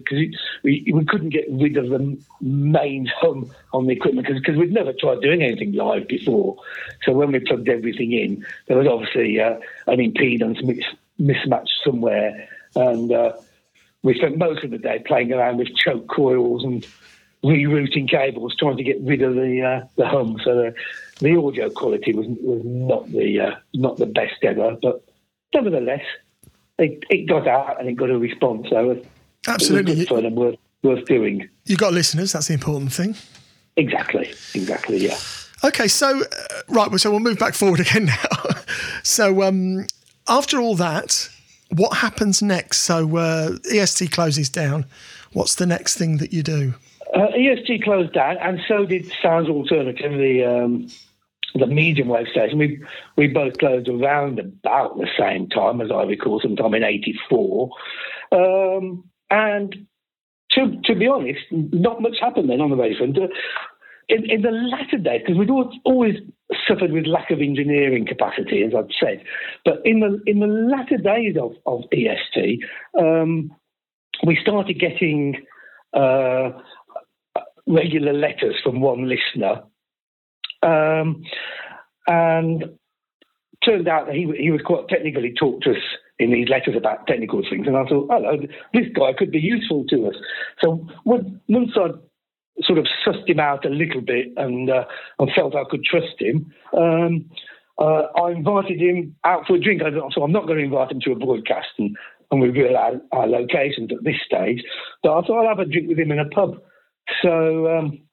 we, we couldn't get rid of the mains hum on the equipment because we'd never tried doing anything live before. So when we plugged everything in, there was obviously uh, an impedance mismatch somewhere. And uh, we spent most of the day playing around with choke coils and rerouting cables, trying to get rid of the uh, the hum. So the, the audio quality was was not the uh, not the best ever, but nevertheless, it, it got out and it got a response. So absolutely, it was good fun and worth worth doing. You got listeners. That's the important thing. Exactly. Exactly. Yeah. Okay, so uh, right, so we'll move back forward <laughs> again now. so um, after all that, what happens next? So uh, EST closes down. What's the next thing that you do? Uh, EST closed down, and so did Sounds Alternative, the um, the medium wave station. We we both closed around about the same time, as I recall, sometime in '84. Um, and to to be honest, not much happened then on the radio front. Uh, in, in the latter days, because we'd always suffered with lack of engineering capacity, as I've said, but in the in the latter days of, of EST, um, we started getting uh, regular letters from one listener um, and turned out that he, he was quite technically talked to us in these letters about technical things. And I thought, hello, this guy could be useful to us. So once I sort of sussed him out a little bit and, uh, and felt I could trust him, um, uh, I invited him out for a drink. I thought, so I'm not going to invite him to a broadcast and, and reveal our, our locations at this stage. But I thought I'll have a drink with him in a pub. So um,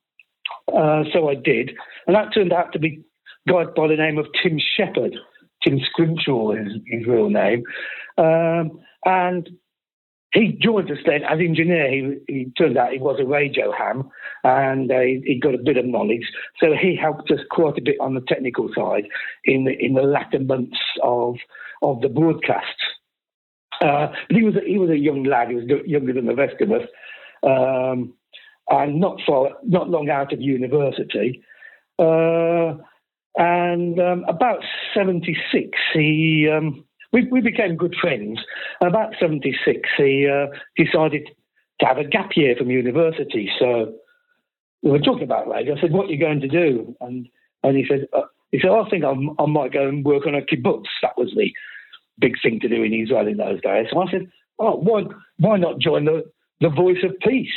uh, so I did. And that turned out to be a guy by the name of Tim Shepherd. Tim Scrimshaw is his real name. Um, and he joined us then as engineer. He, he turned out he was a radio ham and uh, he, got a bit of knowledge. So he helped us quite a bit on the technical side in the, in the latter months of of the broadcast. Uh, he was a, he was a young lad. He was younger than the rest of us. Um, and not far, not long out of university. Uh, and um, about 76, he um, we, we became good friends. About 76, he uh, decided to have a gap year from university. So we were talking about radio. I said, "What are you going to do?" And and he said, uh, "He said, I think I'm, i might go and work on a kibbutz." That was the big thing to do in Israel in those days. So I said, "Oh, why why not join the the Voice of Peace?"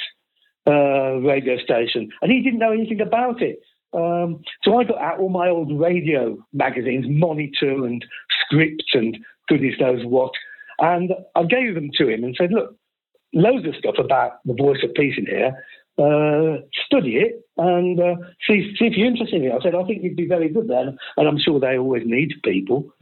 Uh, radio station, and he didn't know anything about it. Um, so I got out all my old radio magazines, Monitor and Script and goodness knows what, and I gave them to him and said, look, loads of stuff about the voice of peace in here. Uh, study it and uh, see, see if you're interested in it. I said, I think you'd be very good there, and I'm sure they always need people.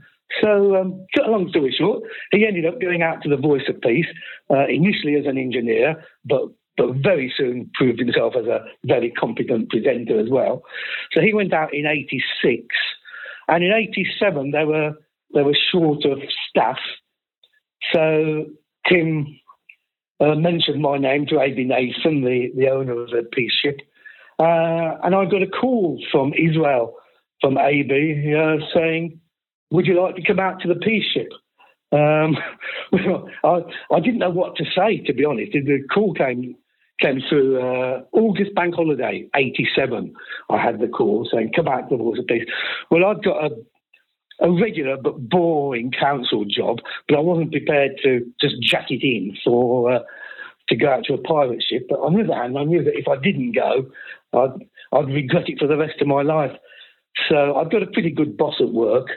So, um, cut a long story short, he ended up going out to the Voice of Peace, uh, initially as an engineer, but but very soon proved himself as a very competent presenter as well. So he went out in '86, and in '87 they were they were short of staff. So Tim uh, mentioned my name to Abie Nathan, the, the owner of the peace ship, uh, and I got a call from Israel, from Abie, uh, saying, "Would you like to come out to the peace ship?" Um, <laughs> well, I, I didn't know what to say, to be honest. The call came came through uh, August bank holiday, 87. I had the call saying, come back to the of Peace. Well, I'd got a, a regular but boring council job, but I wasn't prepared to just jack it in for uh, to go out to a pirate ship. But on the other hand, I knew that if I didn't go, I'd, I'd regret it for the rest of my life. So I've got a pretty good boss at work.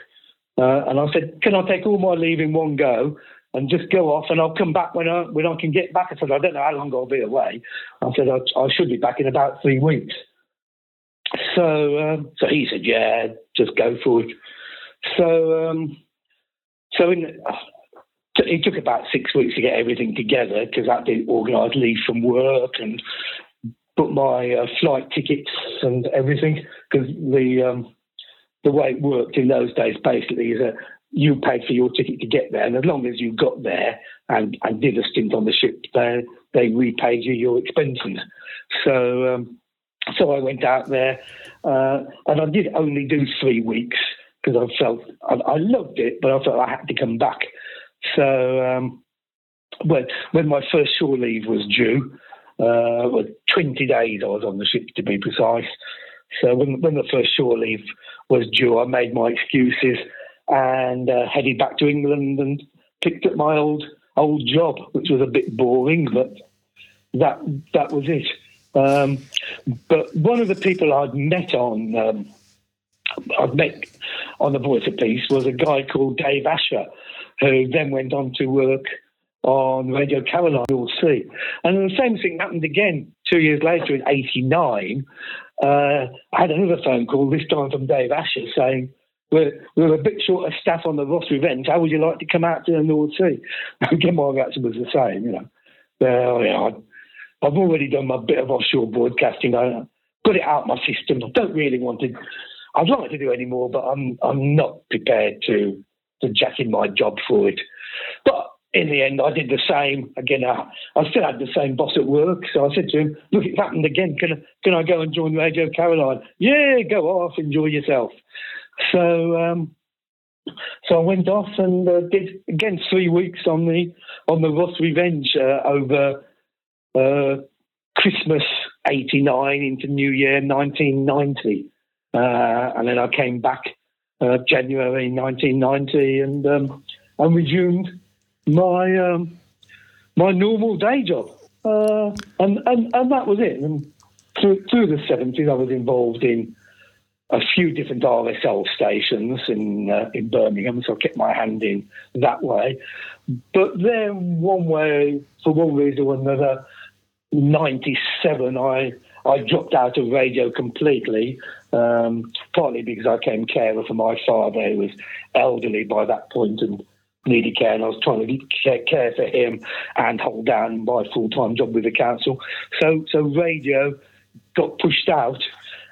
Uh, and I said, can I take all my leave in one go? And just go off, and I'll come back when I when I can get back. I said, I don't know how long I'll be away. I said, I, I should be back in about three weeks. So um, so he said, yeah, just go for it. So um, so in, it took about six weeks to get everything together because I had to organise leave from work and book my uh, flight tickets and everything because the um, the way it worked in those days basically is that you paid for your ticket to get there, and as long as you got there and, and did a stint on the ship, they they repaid you your expenses. So um, so I went out there, uh, and I did only do three weeks because I felt I, I, loved it, but I felt I had to come back. So um, when when my first shore leave was due, uh, well, 20 days I was on the ship to be precise. So when when the first shore leave was due, I made my excuses and uh, headed back to England and picked up my old old job, which was a bit boring, but that that was it. Um, but one of the people I'd met on um, I'd met on the Voice of Peace was a guy called Dave Asher, who then went on to work on Radio Caroline, you'll see. And the same thing happened again two years later in 89. Uh, I had another phone call, this time from Dave Asher, saying, we're, we're a bit short of staff on the Ross Revenge. How would you like to come out to the North Sea? <laughs> Again, reaction was the same, you know. Well, yeah, I've already done my bit of offshore broadcasting. I got it out my system. I don't really want to. I'd like to do any more, but I'm I'm not prepared to to jack in my job for it. But in the end, I did the same. Again, I, I still had the same boss at work, so I said to him, "Look, it happened again. Can I, can I go and join Radio Caroline?" Yeah, go off, enjoy yourself. So um, so I went off and uh, did again three weeks on the on the Ross Revenge uh, over uh, Christmas '89 into New Year 1990, uh, and then I came back uh, January 1990 and um, and resumed my um, my normal day job, uh, and, and and that was it. And through, through the 70s, I was involved in a few different RSL stations in uh, in Birmingham, so I kept my hand in that way. But then one way, for one reason or another, '97, I I dropped out of radio completely. Um, partly because I came carer for my father, who was elderly by that point and needed care, and I was trying to care for him and hold down my full time job with the council. So so radio got pushed out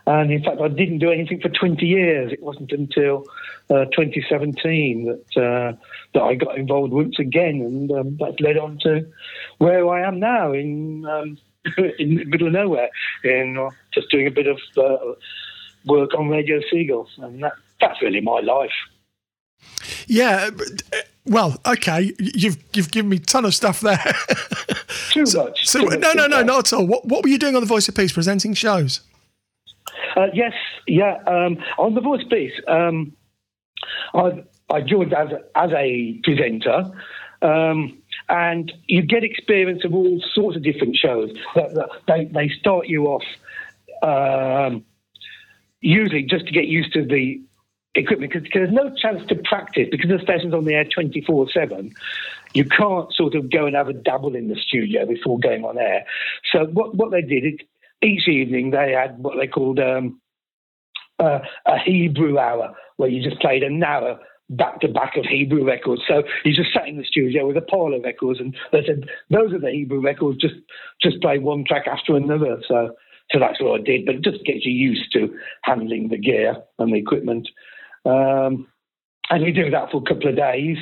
and in fact, I didn't do anything for 20 years. It wasn't until uh, 2017 that uh, that I got involved once again, and um, that led on to where I am now in um, <laughs> in the middle of nowhere, in uh, just doing a bit of uh, work on Radio Seagull, and that, that's really my life. Yeah, uh, well, okay, you've you've given me a ton of stuff there. Too <laughs> much. So, too no, much no, no, not at all. What what were you doing on the Voice of Peace, presenting shows? Uh, yes, yeah. Um, on the voice piece, um, I, I joined as as a presenter, um, and you get experience of all sorts of different shows. They they start you off um, usually just to get used to the equipment because there's no chance to practice because the station's on the air 24 7 you can't sort of go and have a dabble in the studio before going on air so what, what they did is each evening they had what they called um, uh, a hebrew hour where you just played an hour back to back of Hebrew records. So you just sat in the studio with a pile of records, and they said those are the Hebrew records. Just just play one track after another. So so that's what I did. But it just gets you used to handling the gear and the equipment. Um, and you do that for a couple of days,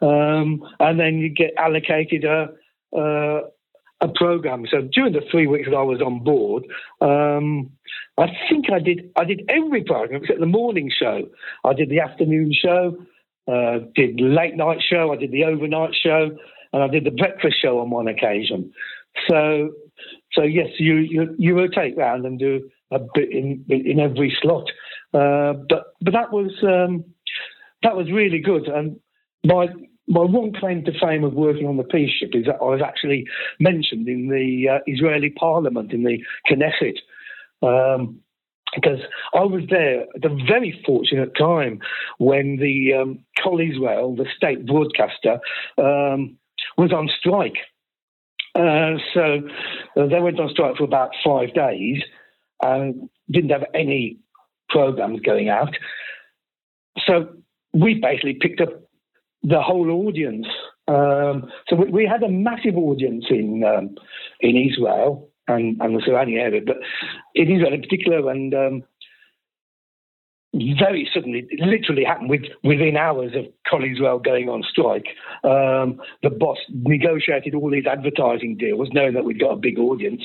um, and then you get allocated a, a, a program. So during the three weeks that I was on board, um, I think I did I did every program except the morning show. I did the afternoon show, uh, did late night show, I did the overnight show, and I did the breakfast show on one occasion. So, so yes, you you, you rotate round and do a bit in in every slot. Uh, but but that was um, that was really good. And my my one claim to fame of working on the peace ship is that I was actually mentioned in the uh, Israeli Parliament in the Knesset. Um, because I was there at a very fortunate time when the um, Israel, the state broadcaster, um, was on strike. Uh, so uh, they went on strike for about five days and didn't have any programs going out. So we basically picked up the whole audience. Um, so we, we, had a massive audience in um, in Israel and, and the surrounding area, but in Israel in particular, and um, very suddenly, it literally happened with, within hours of Israel going on strike. Um, the boss negotiated all these advertising deals, knowing that we'd got a big audience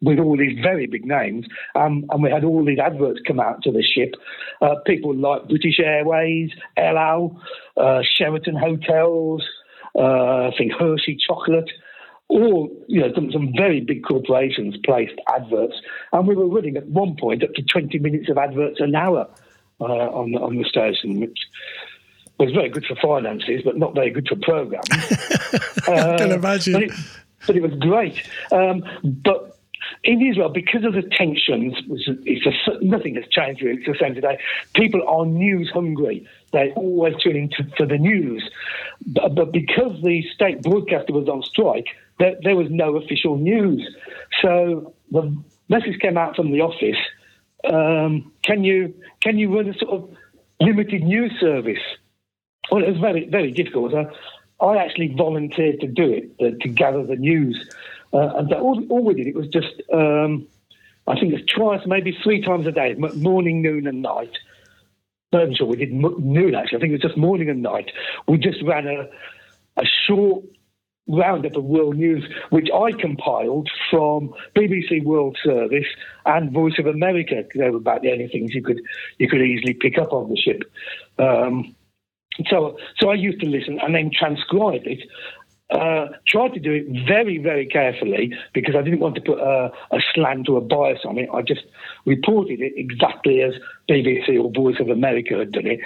with all these very big names. Um, and we had all these adverts come out to the ship. Uh, people like British Airways, El Al, uh, Sheraton Hotels, uh, I think Hershey Chocolate all you know some, some, very big corporations placed adverts, and we were running at one point up to 20 minutes of adverts an hour uh, on the, on the station, which was very good for finances, but not very good for programs. <laughs> I can imagine. But it, but it was great. Um, but in Israel, because of the tensions, it's a, nothing has changed really. It's the same today. People are news hungry. They always tune into for the news. But, but, because the state broadcaster was on strike, there, there was no official news. So the message came out from the office um, can you can you run a sort of limited news service? Well, it was very very difficult. I, I actually volunteered to do it uh, to gather the news, uh, and all, all, we did it was just um, I think it's twice, maybe three times a day, morning, noon, and night. No, I'm sure we did noon actually. I think it was just morning and night. We just ran a a short roundup of world news, which I compiled from BBC World Service and Voice of America. They were about the only things you could you could easily pick up on the ship. Um, so, so I used to listen and then transcribe it. Uh, tried to do it very, very carefully because I didn't want to put a, a, slant or a bias on it. I just reported it exactly as BBC or Voice of America had done it,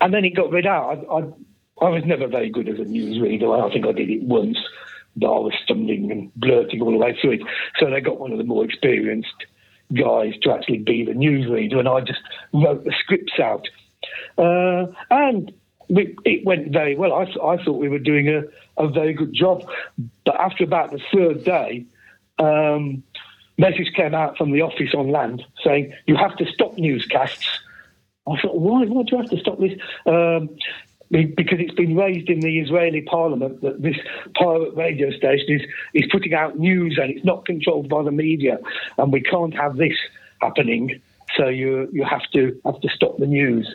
and then it got read out. I, I I was never very good as a newsreader. I think I did it once, but I was stumbling and blurting all the way through it. So they got one of the more experienced guys to actually be the newsreader, and I just wrote the scripts out. Uh, and we, it went very well. I, I thought we were doing a, a very good job. But after about the third day, um, message came out from the office on land saying, you have to stop newscasts. I thought, why? Why do I have to stop this? Um, because it's been raised in the Israeli parliament that this pirate radio station is, is putting out news and it's not controlled by the media, and we can't have this happening. So you you have to have to stop the news.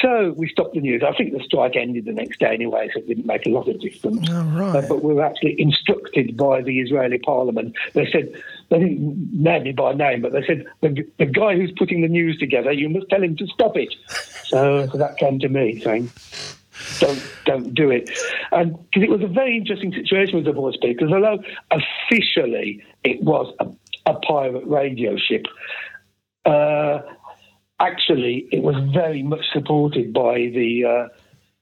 So we stopped the news. I think the strike ended the next day anyway, so it didn't make a lot of difference. Oh, right. uh, but we were actually instructed by the Israeli parliament. They said, they didn't name me by name, but they said, the, the guy who's putting the news together, you must tell him to stop it. <laughs> So, so that came to me saying, don't don't do it. And because it was a very interesting situation with the voice because although officially it was a, a pirate radio ship, uh, actually it was very much supported by the uh,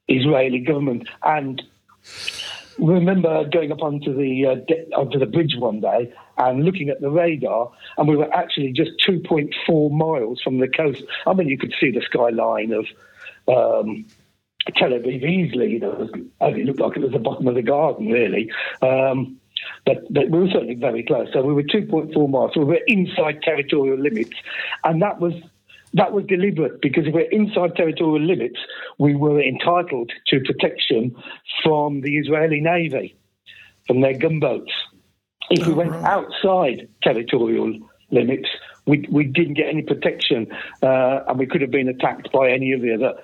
Israeli government and remember going up onto the uh, de- onto the bridge one day and looking at the radar, and we were actually just 2.4 miles from the coast. I mean, you could see the skyline of um, Tel Aviv easily. You know, it looked like it was the bottom of the garden, really. Um, but, but we were certainly very close. So we were 2.4 miles. So we were inside territorial limits, and that was that was deliberate because if we're inside territorial limits, we were entitled to protection from the Israeli Navy, from their gunboats. If we went outside territorial limits, we, we didn't get any protection, uh, and we could have been attacked by any of the other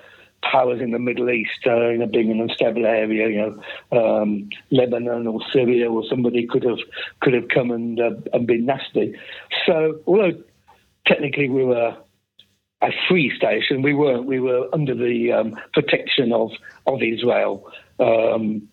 powers in the Middle East, uh, in a big and unstable area, you know, um, Lebanon or Syria, or somebody could have could have come and uh, and been nasty. So, although technically we were a free station. We weren't. We were under the um, protection of of Israel um,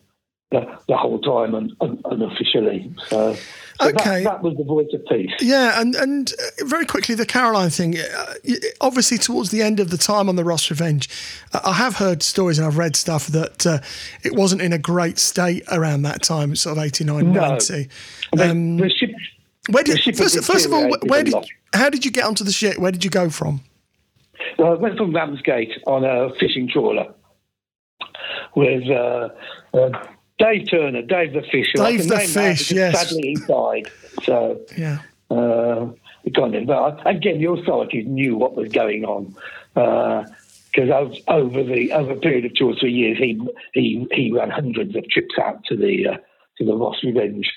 the, the, whole time and, and unofficially. So, so okay, that, that, was the voice of peace. Yeah, and and uh, very quickly the Caroline thing. Uh, obviously, towards the end of the time on the Ross Revenge, uh, I have heard stories and I've read stuff that uh, it wasn't in a great state around that time, sort of 89, no. 90. Um, the ship, where did, first, first of all, where did how did you get onto the ship? Where did you go from? Well, I went from Ramsgate on a fishing trawler with uh, uh, Dave Turner, Dave the Fisher. Dave the Fish, yes. Sadly, he died. So, yeah. Uh, but again, the authorities knew what was going on because uh, over the over a period of two or three years, he he he ran hundreds of trips out to the uh, to the Ross Revenge.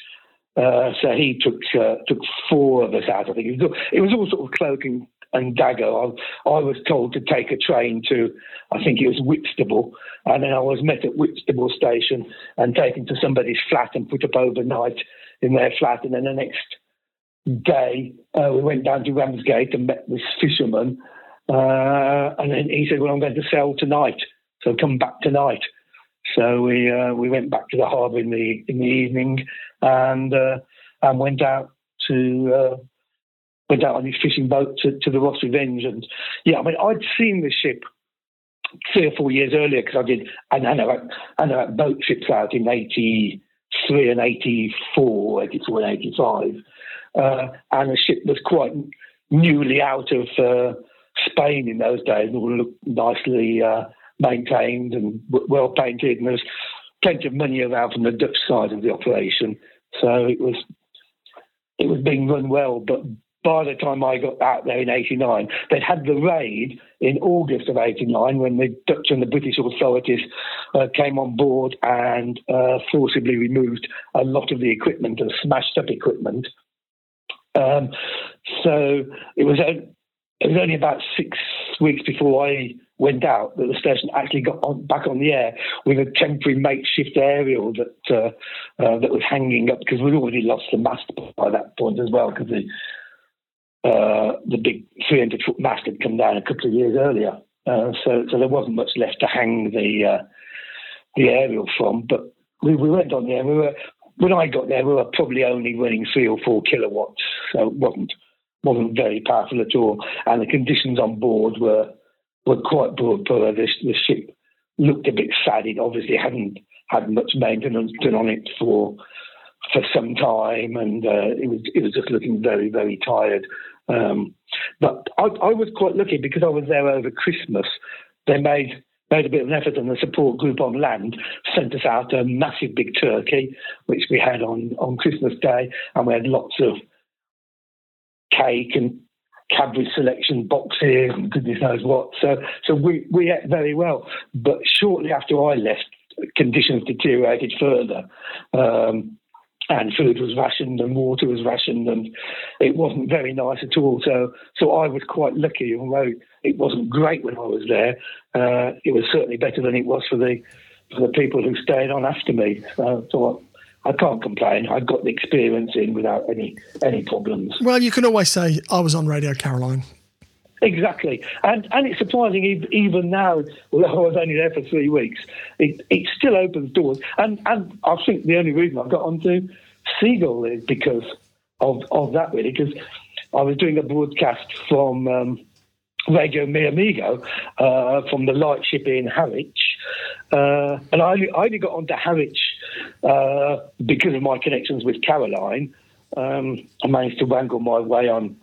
Uh, so he took uh, took four of us out. I think it was, it was all sort of cloak and and Dagger. I, I, was told to take a train to, I think it was Whitstable, and then I was met at Whitstable station and taken to somebody's flat and put up overnight in their flat. And then the next day, uh, we went down to Ramsgate and met this fisherman. Uh, and then he said, "Well, I'm going to sail tonight, so come back tonight." So we uh, we went back to the harbour in the in the evening and uh, and went out to uh, went out on his fishing boat to, to the Ross Revenge. And yeah, I mean, I'd seen the ship three or four years earlier because I did, know, I know boat trips out in 83 and 84, 84 and 85. Uh, and the ship was quite newly out of uh, Spain in those days and all looked nicely uh, maintained and well painted. And there was plenty of money around from the Dutch side of the operation. So it was it was being run well, but by the time I got out there in 89, they'd had the raid in August of 89 when the Dutch and the British authorities uh, came on board and uh, forcibly removed a lot of the equipment and smashed up equipment. Um, so it was, it was only about six weeks before I went out that the station actually got on, back on the air with a temporary makeshift aerial that uh, uh, that was hanging up because we'd already lost the mast by that point as well because the uh, the big 300 foot mast had come down a couple of years earlier. Uh, so, so there wasn't much left to hang the uh, the aerial from. But we, we went on there. We were when I got there, we were probably only running three or four kilowatts, so it wasn't wasn't very powerful at all. And the conditions on board were were quite poor. The, the ship looked a bit sad. It obviously hadn't had much maintenance done on it for for some time, and uh, it was it was just looking very very tired. Um, but I, I, was quite lucky because I was there over Christmas. They made made a bit of an effort, and the support group on land sent us out a massive big turkey, which we had on on Christmas Day, and we had lots of cake and Cadbury selection boxes and goodness knows what. So so we we ate very well. But shortly after I left, conditions deteriorated further. Um, and food was rationed and water was rationed and it wasn't very nice at all. So so I was quite lucky, although it wasn't great when I was there. Uh, it was certainly better than it was for the for the people who stayed on after me. So, so I, I can't complain. I got the experience in without any any problems. Well, you can always say I was on Radio Caroline. Exactly, and and it's surprising even now, <laughs> although I was only there for three weeks, it, it still opens doors. And and I think the only reason I got onto Seagull is because of of that really, because I was doing a broadcast from um, Radio Mi Amigo uh, from the lightship in Harwich, uh, and I only, I only got onto Harwich uh, because of my connections with Caroline, um, I managed to wangle my way on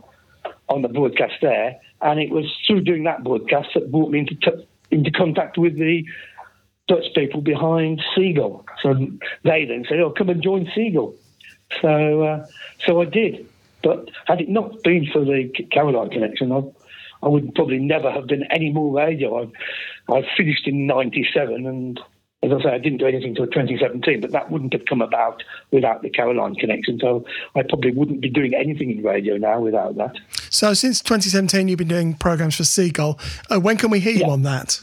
on the broadcast there, and it was through doing that broadcast that brought me into t- into contact with the Dutch people behind Seagull. So they then said, "Oh, come and join Seagull." So uh, so I did. But had it not been for the Caroline connection, I, I would probably never have done any more radio. I, I finished in '97, and as I say, I didn't do anything until 2017. But that wouldn't have come about without the Caroline connection. So I probably wouldn't be doing anything in radio now without that. So since 2017, you've been doing programs for Seagull. Uh, when can we hear you on that?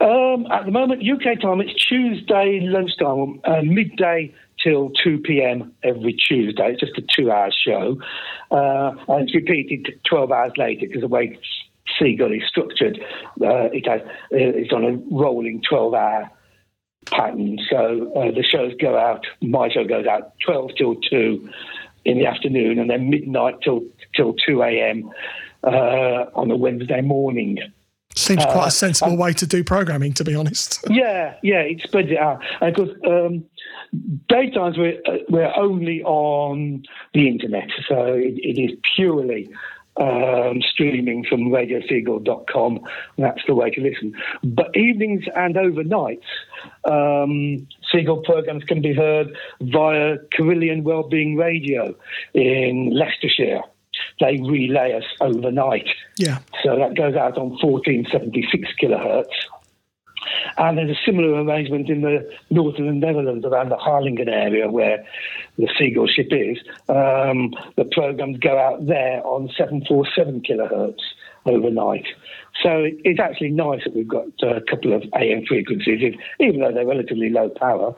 Um, at the moment, UK time, it's Tuesday lunchtime, uh, midday till 2 p.m. every Tuesday. It's just a two-hour show. Uh, and it's repeated 12 hours later because the way Seagull is structured, uh, it has, it's on a rolling 12-hour pattern. So uh, the shows go out, my show goes out 12 till 2 in the afternoon and then midnight till, till 2 a.m. Uh, on a Wednesday morning. Seems quite Uh, a sensible way to do programming, to be honest. <laughs> Yeah, yeah, it spreads it out. And of course, um, daytimes we're, uh, we're only on the internet, so it, it is purely um, streaming from radioseagull.com. That's the way to listen. But evenings and overnights, um, Seagull programs can be heard via Carillon Wellbeing Radio in Leicestershire. They relay us overnight. Yeah. So that goes out on 1476 kilohertz. And there's a similar arrangement in the north of the Netherlands around the Harlingen area where the Seagull ship is. Um, the programs go out there on 747 kilohertz overnight. So it's actually nice that we've got a couple of AM frequencies, even though they're relatively low power.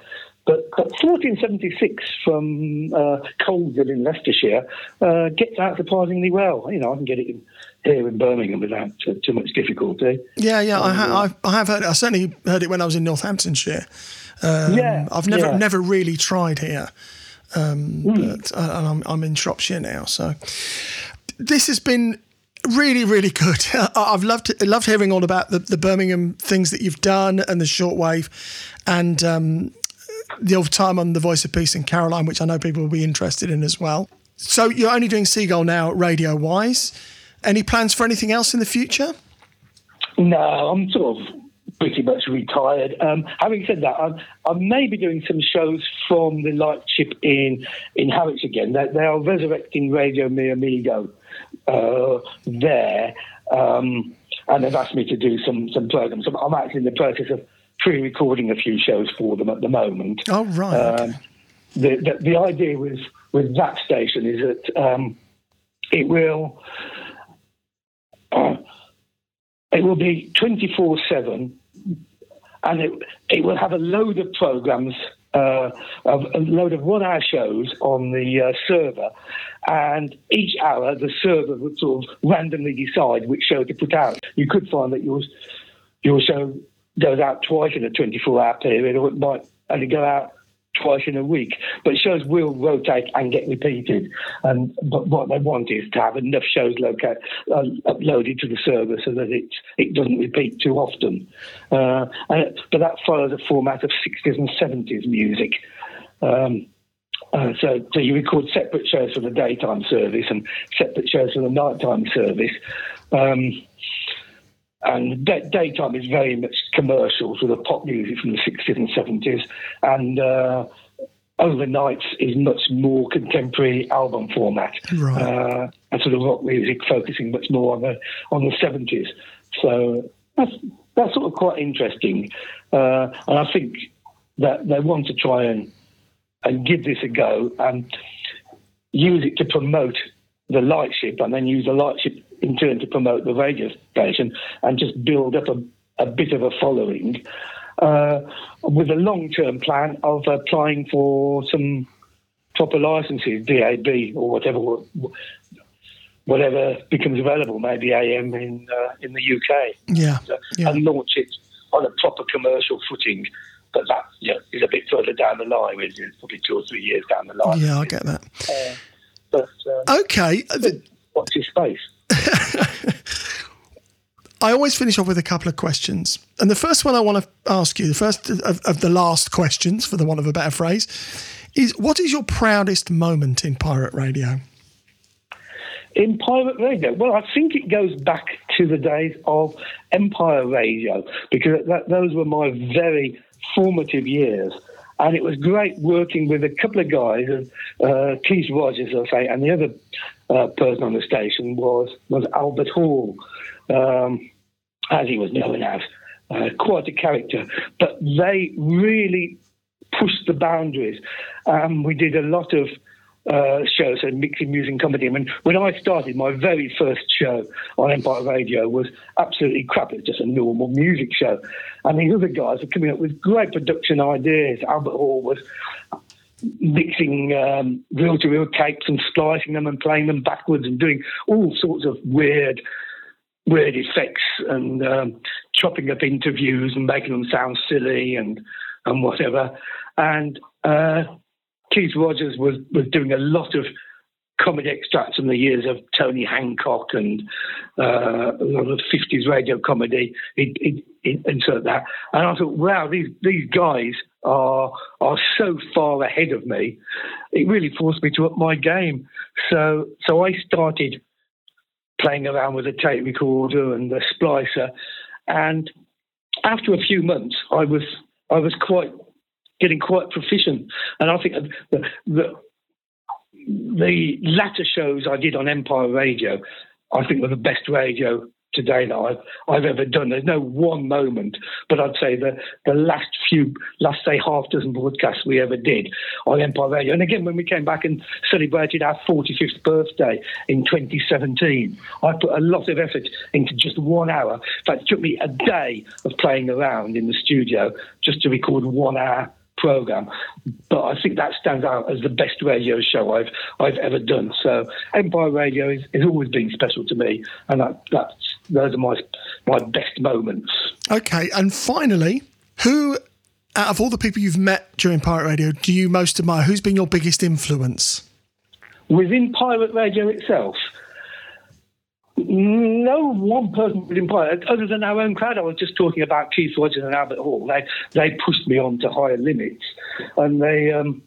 But, but 1476 from uh, Coalville in Leicestershire uh, gets out surprisingly well. You know, I can get it in, here in Birmingham without uh, too much difficulty. Yeah, yeah, I, ha- I, I have heard. I certainly heard it when I was in Northamptonshire. Um, Yeah, I've never yeah. never really tried here, um, Hmm. but uh, and I'm, I'm in Shropshire now. So this has been really really good. <laughs> I- I've loved loved hearing all about the, the Birmingham things that you've done and the shortwave, and um, the old time on the Voice of Peace and Caroline, which I know people will be interested in as well. So you're only doing Seagull now, radio wise. Any plans for anything else in the future? No, I'm sort of pretty much retired. Um, having said that, I'm, I may be doing some shows from the Lightship in in Harwich again. They, they are resurrecting Radio Mi Amigo uh, there, um, and they've asked me to do some some programs. I'm, I'm actually in the process of pre-recording a few shows for them at the moment. Oh right. Um, the, the the idea with with that station is that um, it will uh, it will be twenty four seven, and it it will have a load of programs. Uh, a load of one-hour shows on the uh, server, and each hour the server would sort of randomly decide which show to put out. You could find that yours your show goes out twice in a 24 hour period, or it might only go out twice in a week. But shows will rotate and get repeated. And but what they want is to have enough shows locate, uh, uploaded to the server so that it it doesn't repeat too often. Uh, and, but that follows a format of 60s and 70s music. Um, uh, so, so you record separate shows for the daytime service and separate shows for the nighttime service. Um, and day, daytime is very much commercials with of pop music from the 60s and 70s, and uh, overnights is much more contemporary album format, Right. uh, and sort of rock music focusing much more on the on the 70s. So that's that's sort of quite interesting, uh, and I think that they want to try and and give this a go and use it to promote the lightship and then use the lightship in turn to promote the radio station and just build up a, a bit of a following uh, with a long-term plan of applying for some proper licenses, DAB or whatever whatever becomes available, maybe AM in uh, in the UK, yeah. Yeah. and launch it on a proper commercial footing. But that yeah, is a bit further down the line, is probably two or three years down the line. Yeah, I get that. But uh, Okay. th- watch your space. <laughs> I always finish off with a couple of questions. And the first one I want to ask you, the first of, of the last questions, for the want of a better phrase, is what is your proudest moment in pirate radio? In pirate radio, well, I think it goes back to the days of Empire Radio because that, those were my very formative years. And it was great working with a couple of guys, uh, Keith Rogers, I say, and the other uh, person on the station was was Albert Hall, um, as he was known as, uh, quite a character. But they really pushed the boundaries. Um, we did a lot of uh, shows, so mixing music and comedy. I mean, when I started, my very first show on Empire Radio was absolutely crap. It was just a normal music show. And these other guys were coming up with great production ideas. Albert Hall was mixing um, reel-to-reel tapes and splicing them and playing them backwards and doing all sorts of weird, weird effects and um, chopping up interviews and making them sound silly and and whatever. And uh, Keith Rogers was was doing a lot of comedy extracts from the years of Tony Hancock and uh, a lot of 50s radio comedy. He'd, he'd, he'd insert that. And I thought, wow, these, these guys are, are so far ahead of me. It really forced me to up my game. So, so I started playing around with a tape recorder and the splicer. And after a few months, I was, I was quite getting quite proficient. And I think the, the, the latter shows I did on Empire Radio, I think were the best radio today that I've I've ever done. There's no one moment, but I'd say the the last few, last say half dozen broadcasts we ever did on Empire Radio. And again, when we came back and celebrated our 45th birthday in 2017, I put a lot of effort into just one hour. In fact, it took me a day of playing around in the studio just to record one hour program. But I think that stands out as the best radio show I've I've ever done. So Empire Radio is, has always been special to me, and that, that's those are my my best moments. Okay, and finally, who out of all the people you've met during Pirate Radio do you most admire? Who's been your biggest influence? Within Pirate Radio itself, no one person within Pirate, other than our own crowd. I was just talking about Keith Rogers and Albert Hall. They they pushed me on to higher limits, and they. Um,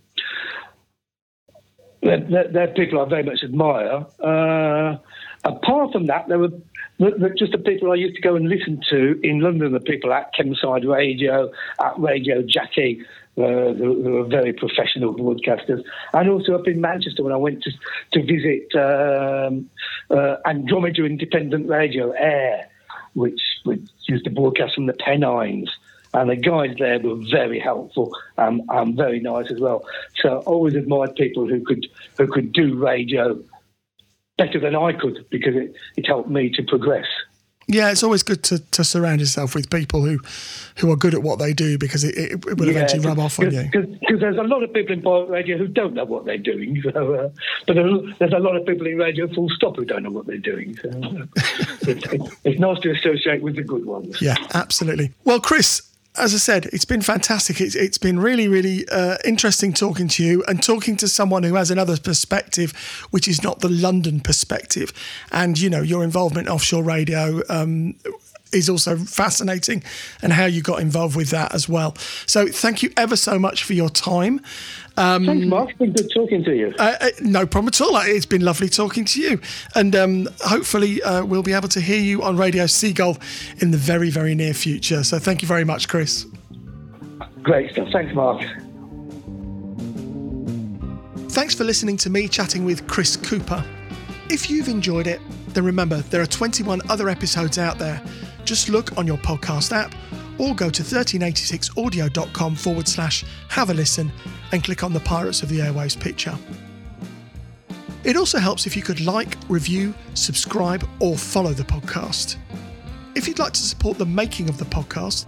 they're, they're, people I very much admire. Uh, apart from that, there were just the people I used to go and listen to in London, the people at Kemside Radio, at Radio Jackie, uh, who were very professional broadcasters, and also up in Manchester when I went to to visit um, uh, Andromeda Independent Radio Air, which, which used to broadcast from the Pennines. And the guys there were very helpful and, and very nice as well. So I always admired people who could who could do radio better than I could because it, it helped me to progress. Yeah, it's always good to, to surround yourself with people who who are good at what they do because it, it, it will yeah, eventually rub off on you. Because there's a lot of people in pirate radio who don't know what they're doing. <laughs> So, uh, but there's a lot of people in radio full stop who don't know what they're doing. So uh, <laughs> it's, it's nice to associate with the good ones. Yeah, absolutely. Well, Chris, as I said, it's been fantastic. It's, it's been really, really uh, interesting talking to you and talking to someone who has another perspective, which is not the London perspective. And, you know, your involvement in offshore radio um, is also fascinating and how you got involved with that as well. So thank you ever so much for your time. Um, Thanks, Mark. It's been good talking to you. Uh, uh, no problem at all. It's been lovely talking to you. And um, hopefully, uh, we'll be able to hear you on Radio Seagull in the very, very near future. So thank you very much, Chris. Great stuff. Thanks, Mark. Thanks for listening to me chatting with Chris Cooper. If you've enjoyed it, then remember there are 21 other episodes out there. Just look on your podcast app or go to 1386audio.com forward slash have a listen and click on the Pirates of the Airwaves picture. It also helps if you could like, review, subscribe, or follow the podcast. If you'd like to support the making of the podcast,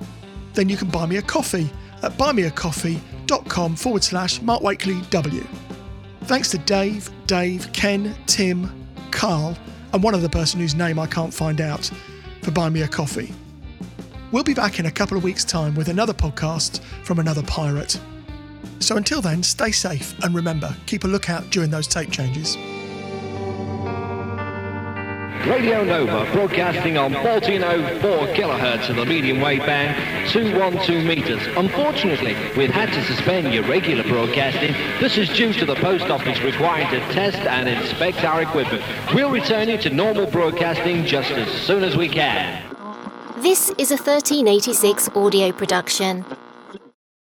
then you can buy me a coffee at buymeacoffee.com forward slash Mark Wakely W. Thanks to Dave, Dave, Ken, Tim, Carl, and one other person whose name I can't find out for me a coffee. We'll be back in a couple of weeks' time with another podcast from another pirate. So until then, stay safe and remember, keep a lookout during those tape changes. Radio Nova broadcasting on 1404 kilohertz of the medium wave band, 212 meters. Unfortunately, we've had to suspend your regular broadcasting. This is due to the post office requiring to test and inspect our equipment. We'll return you to normal broadcasting just as soon as we can. This is a 1386 audio production.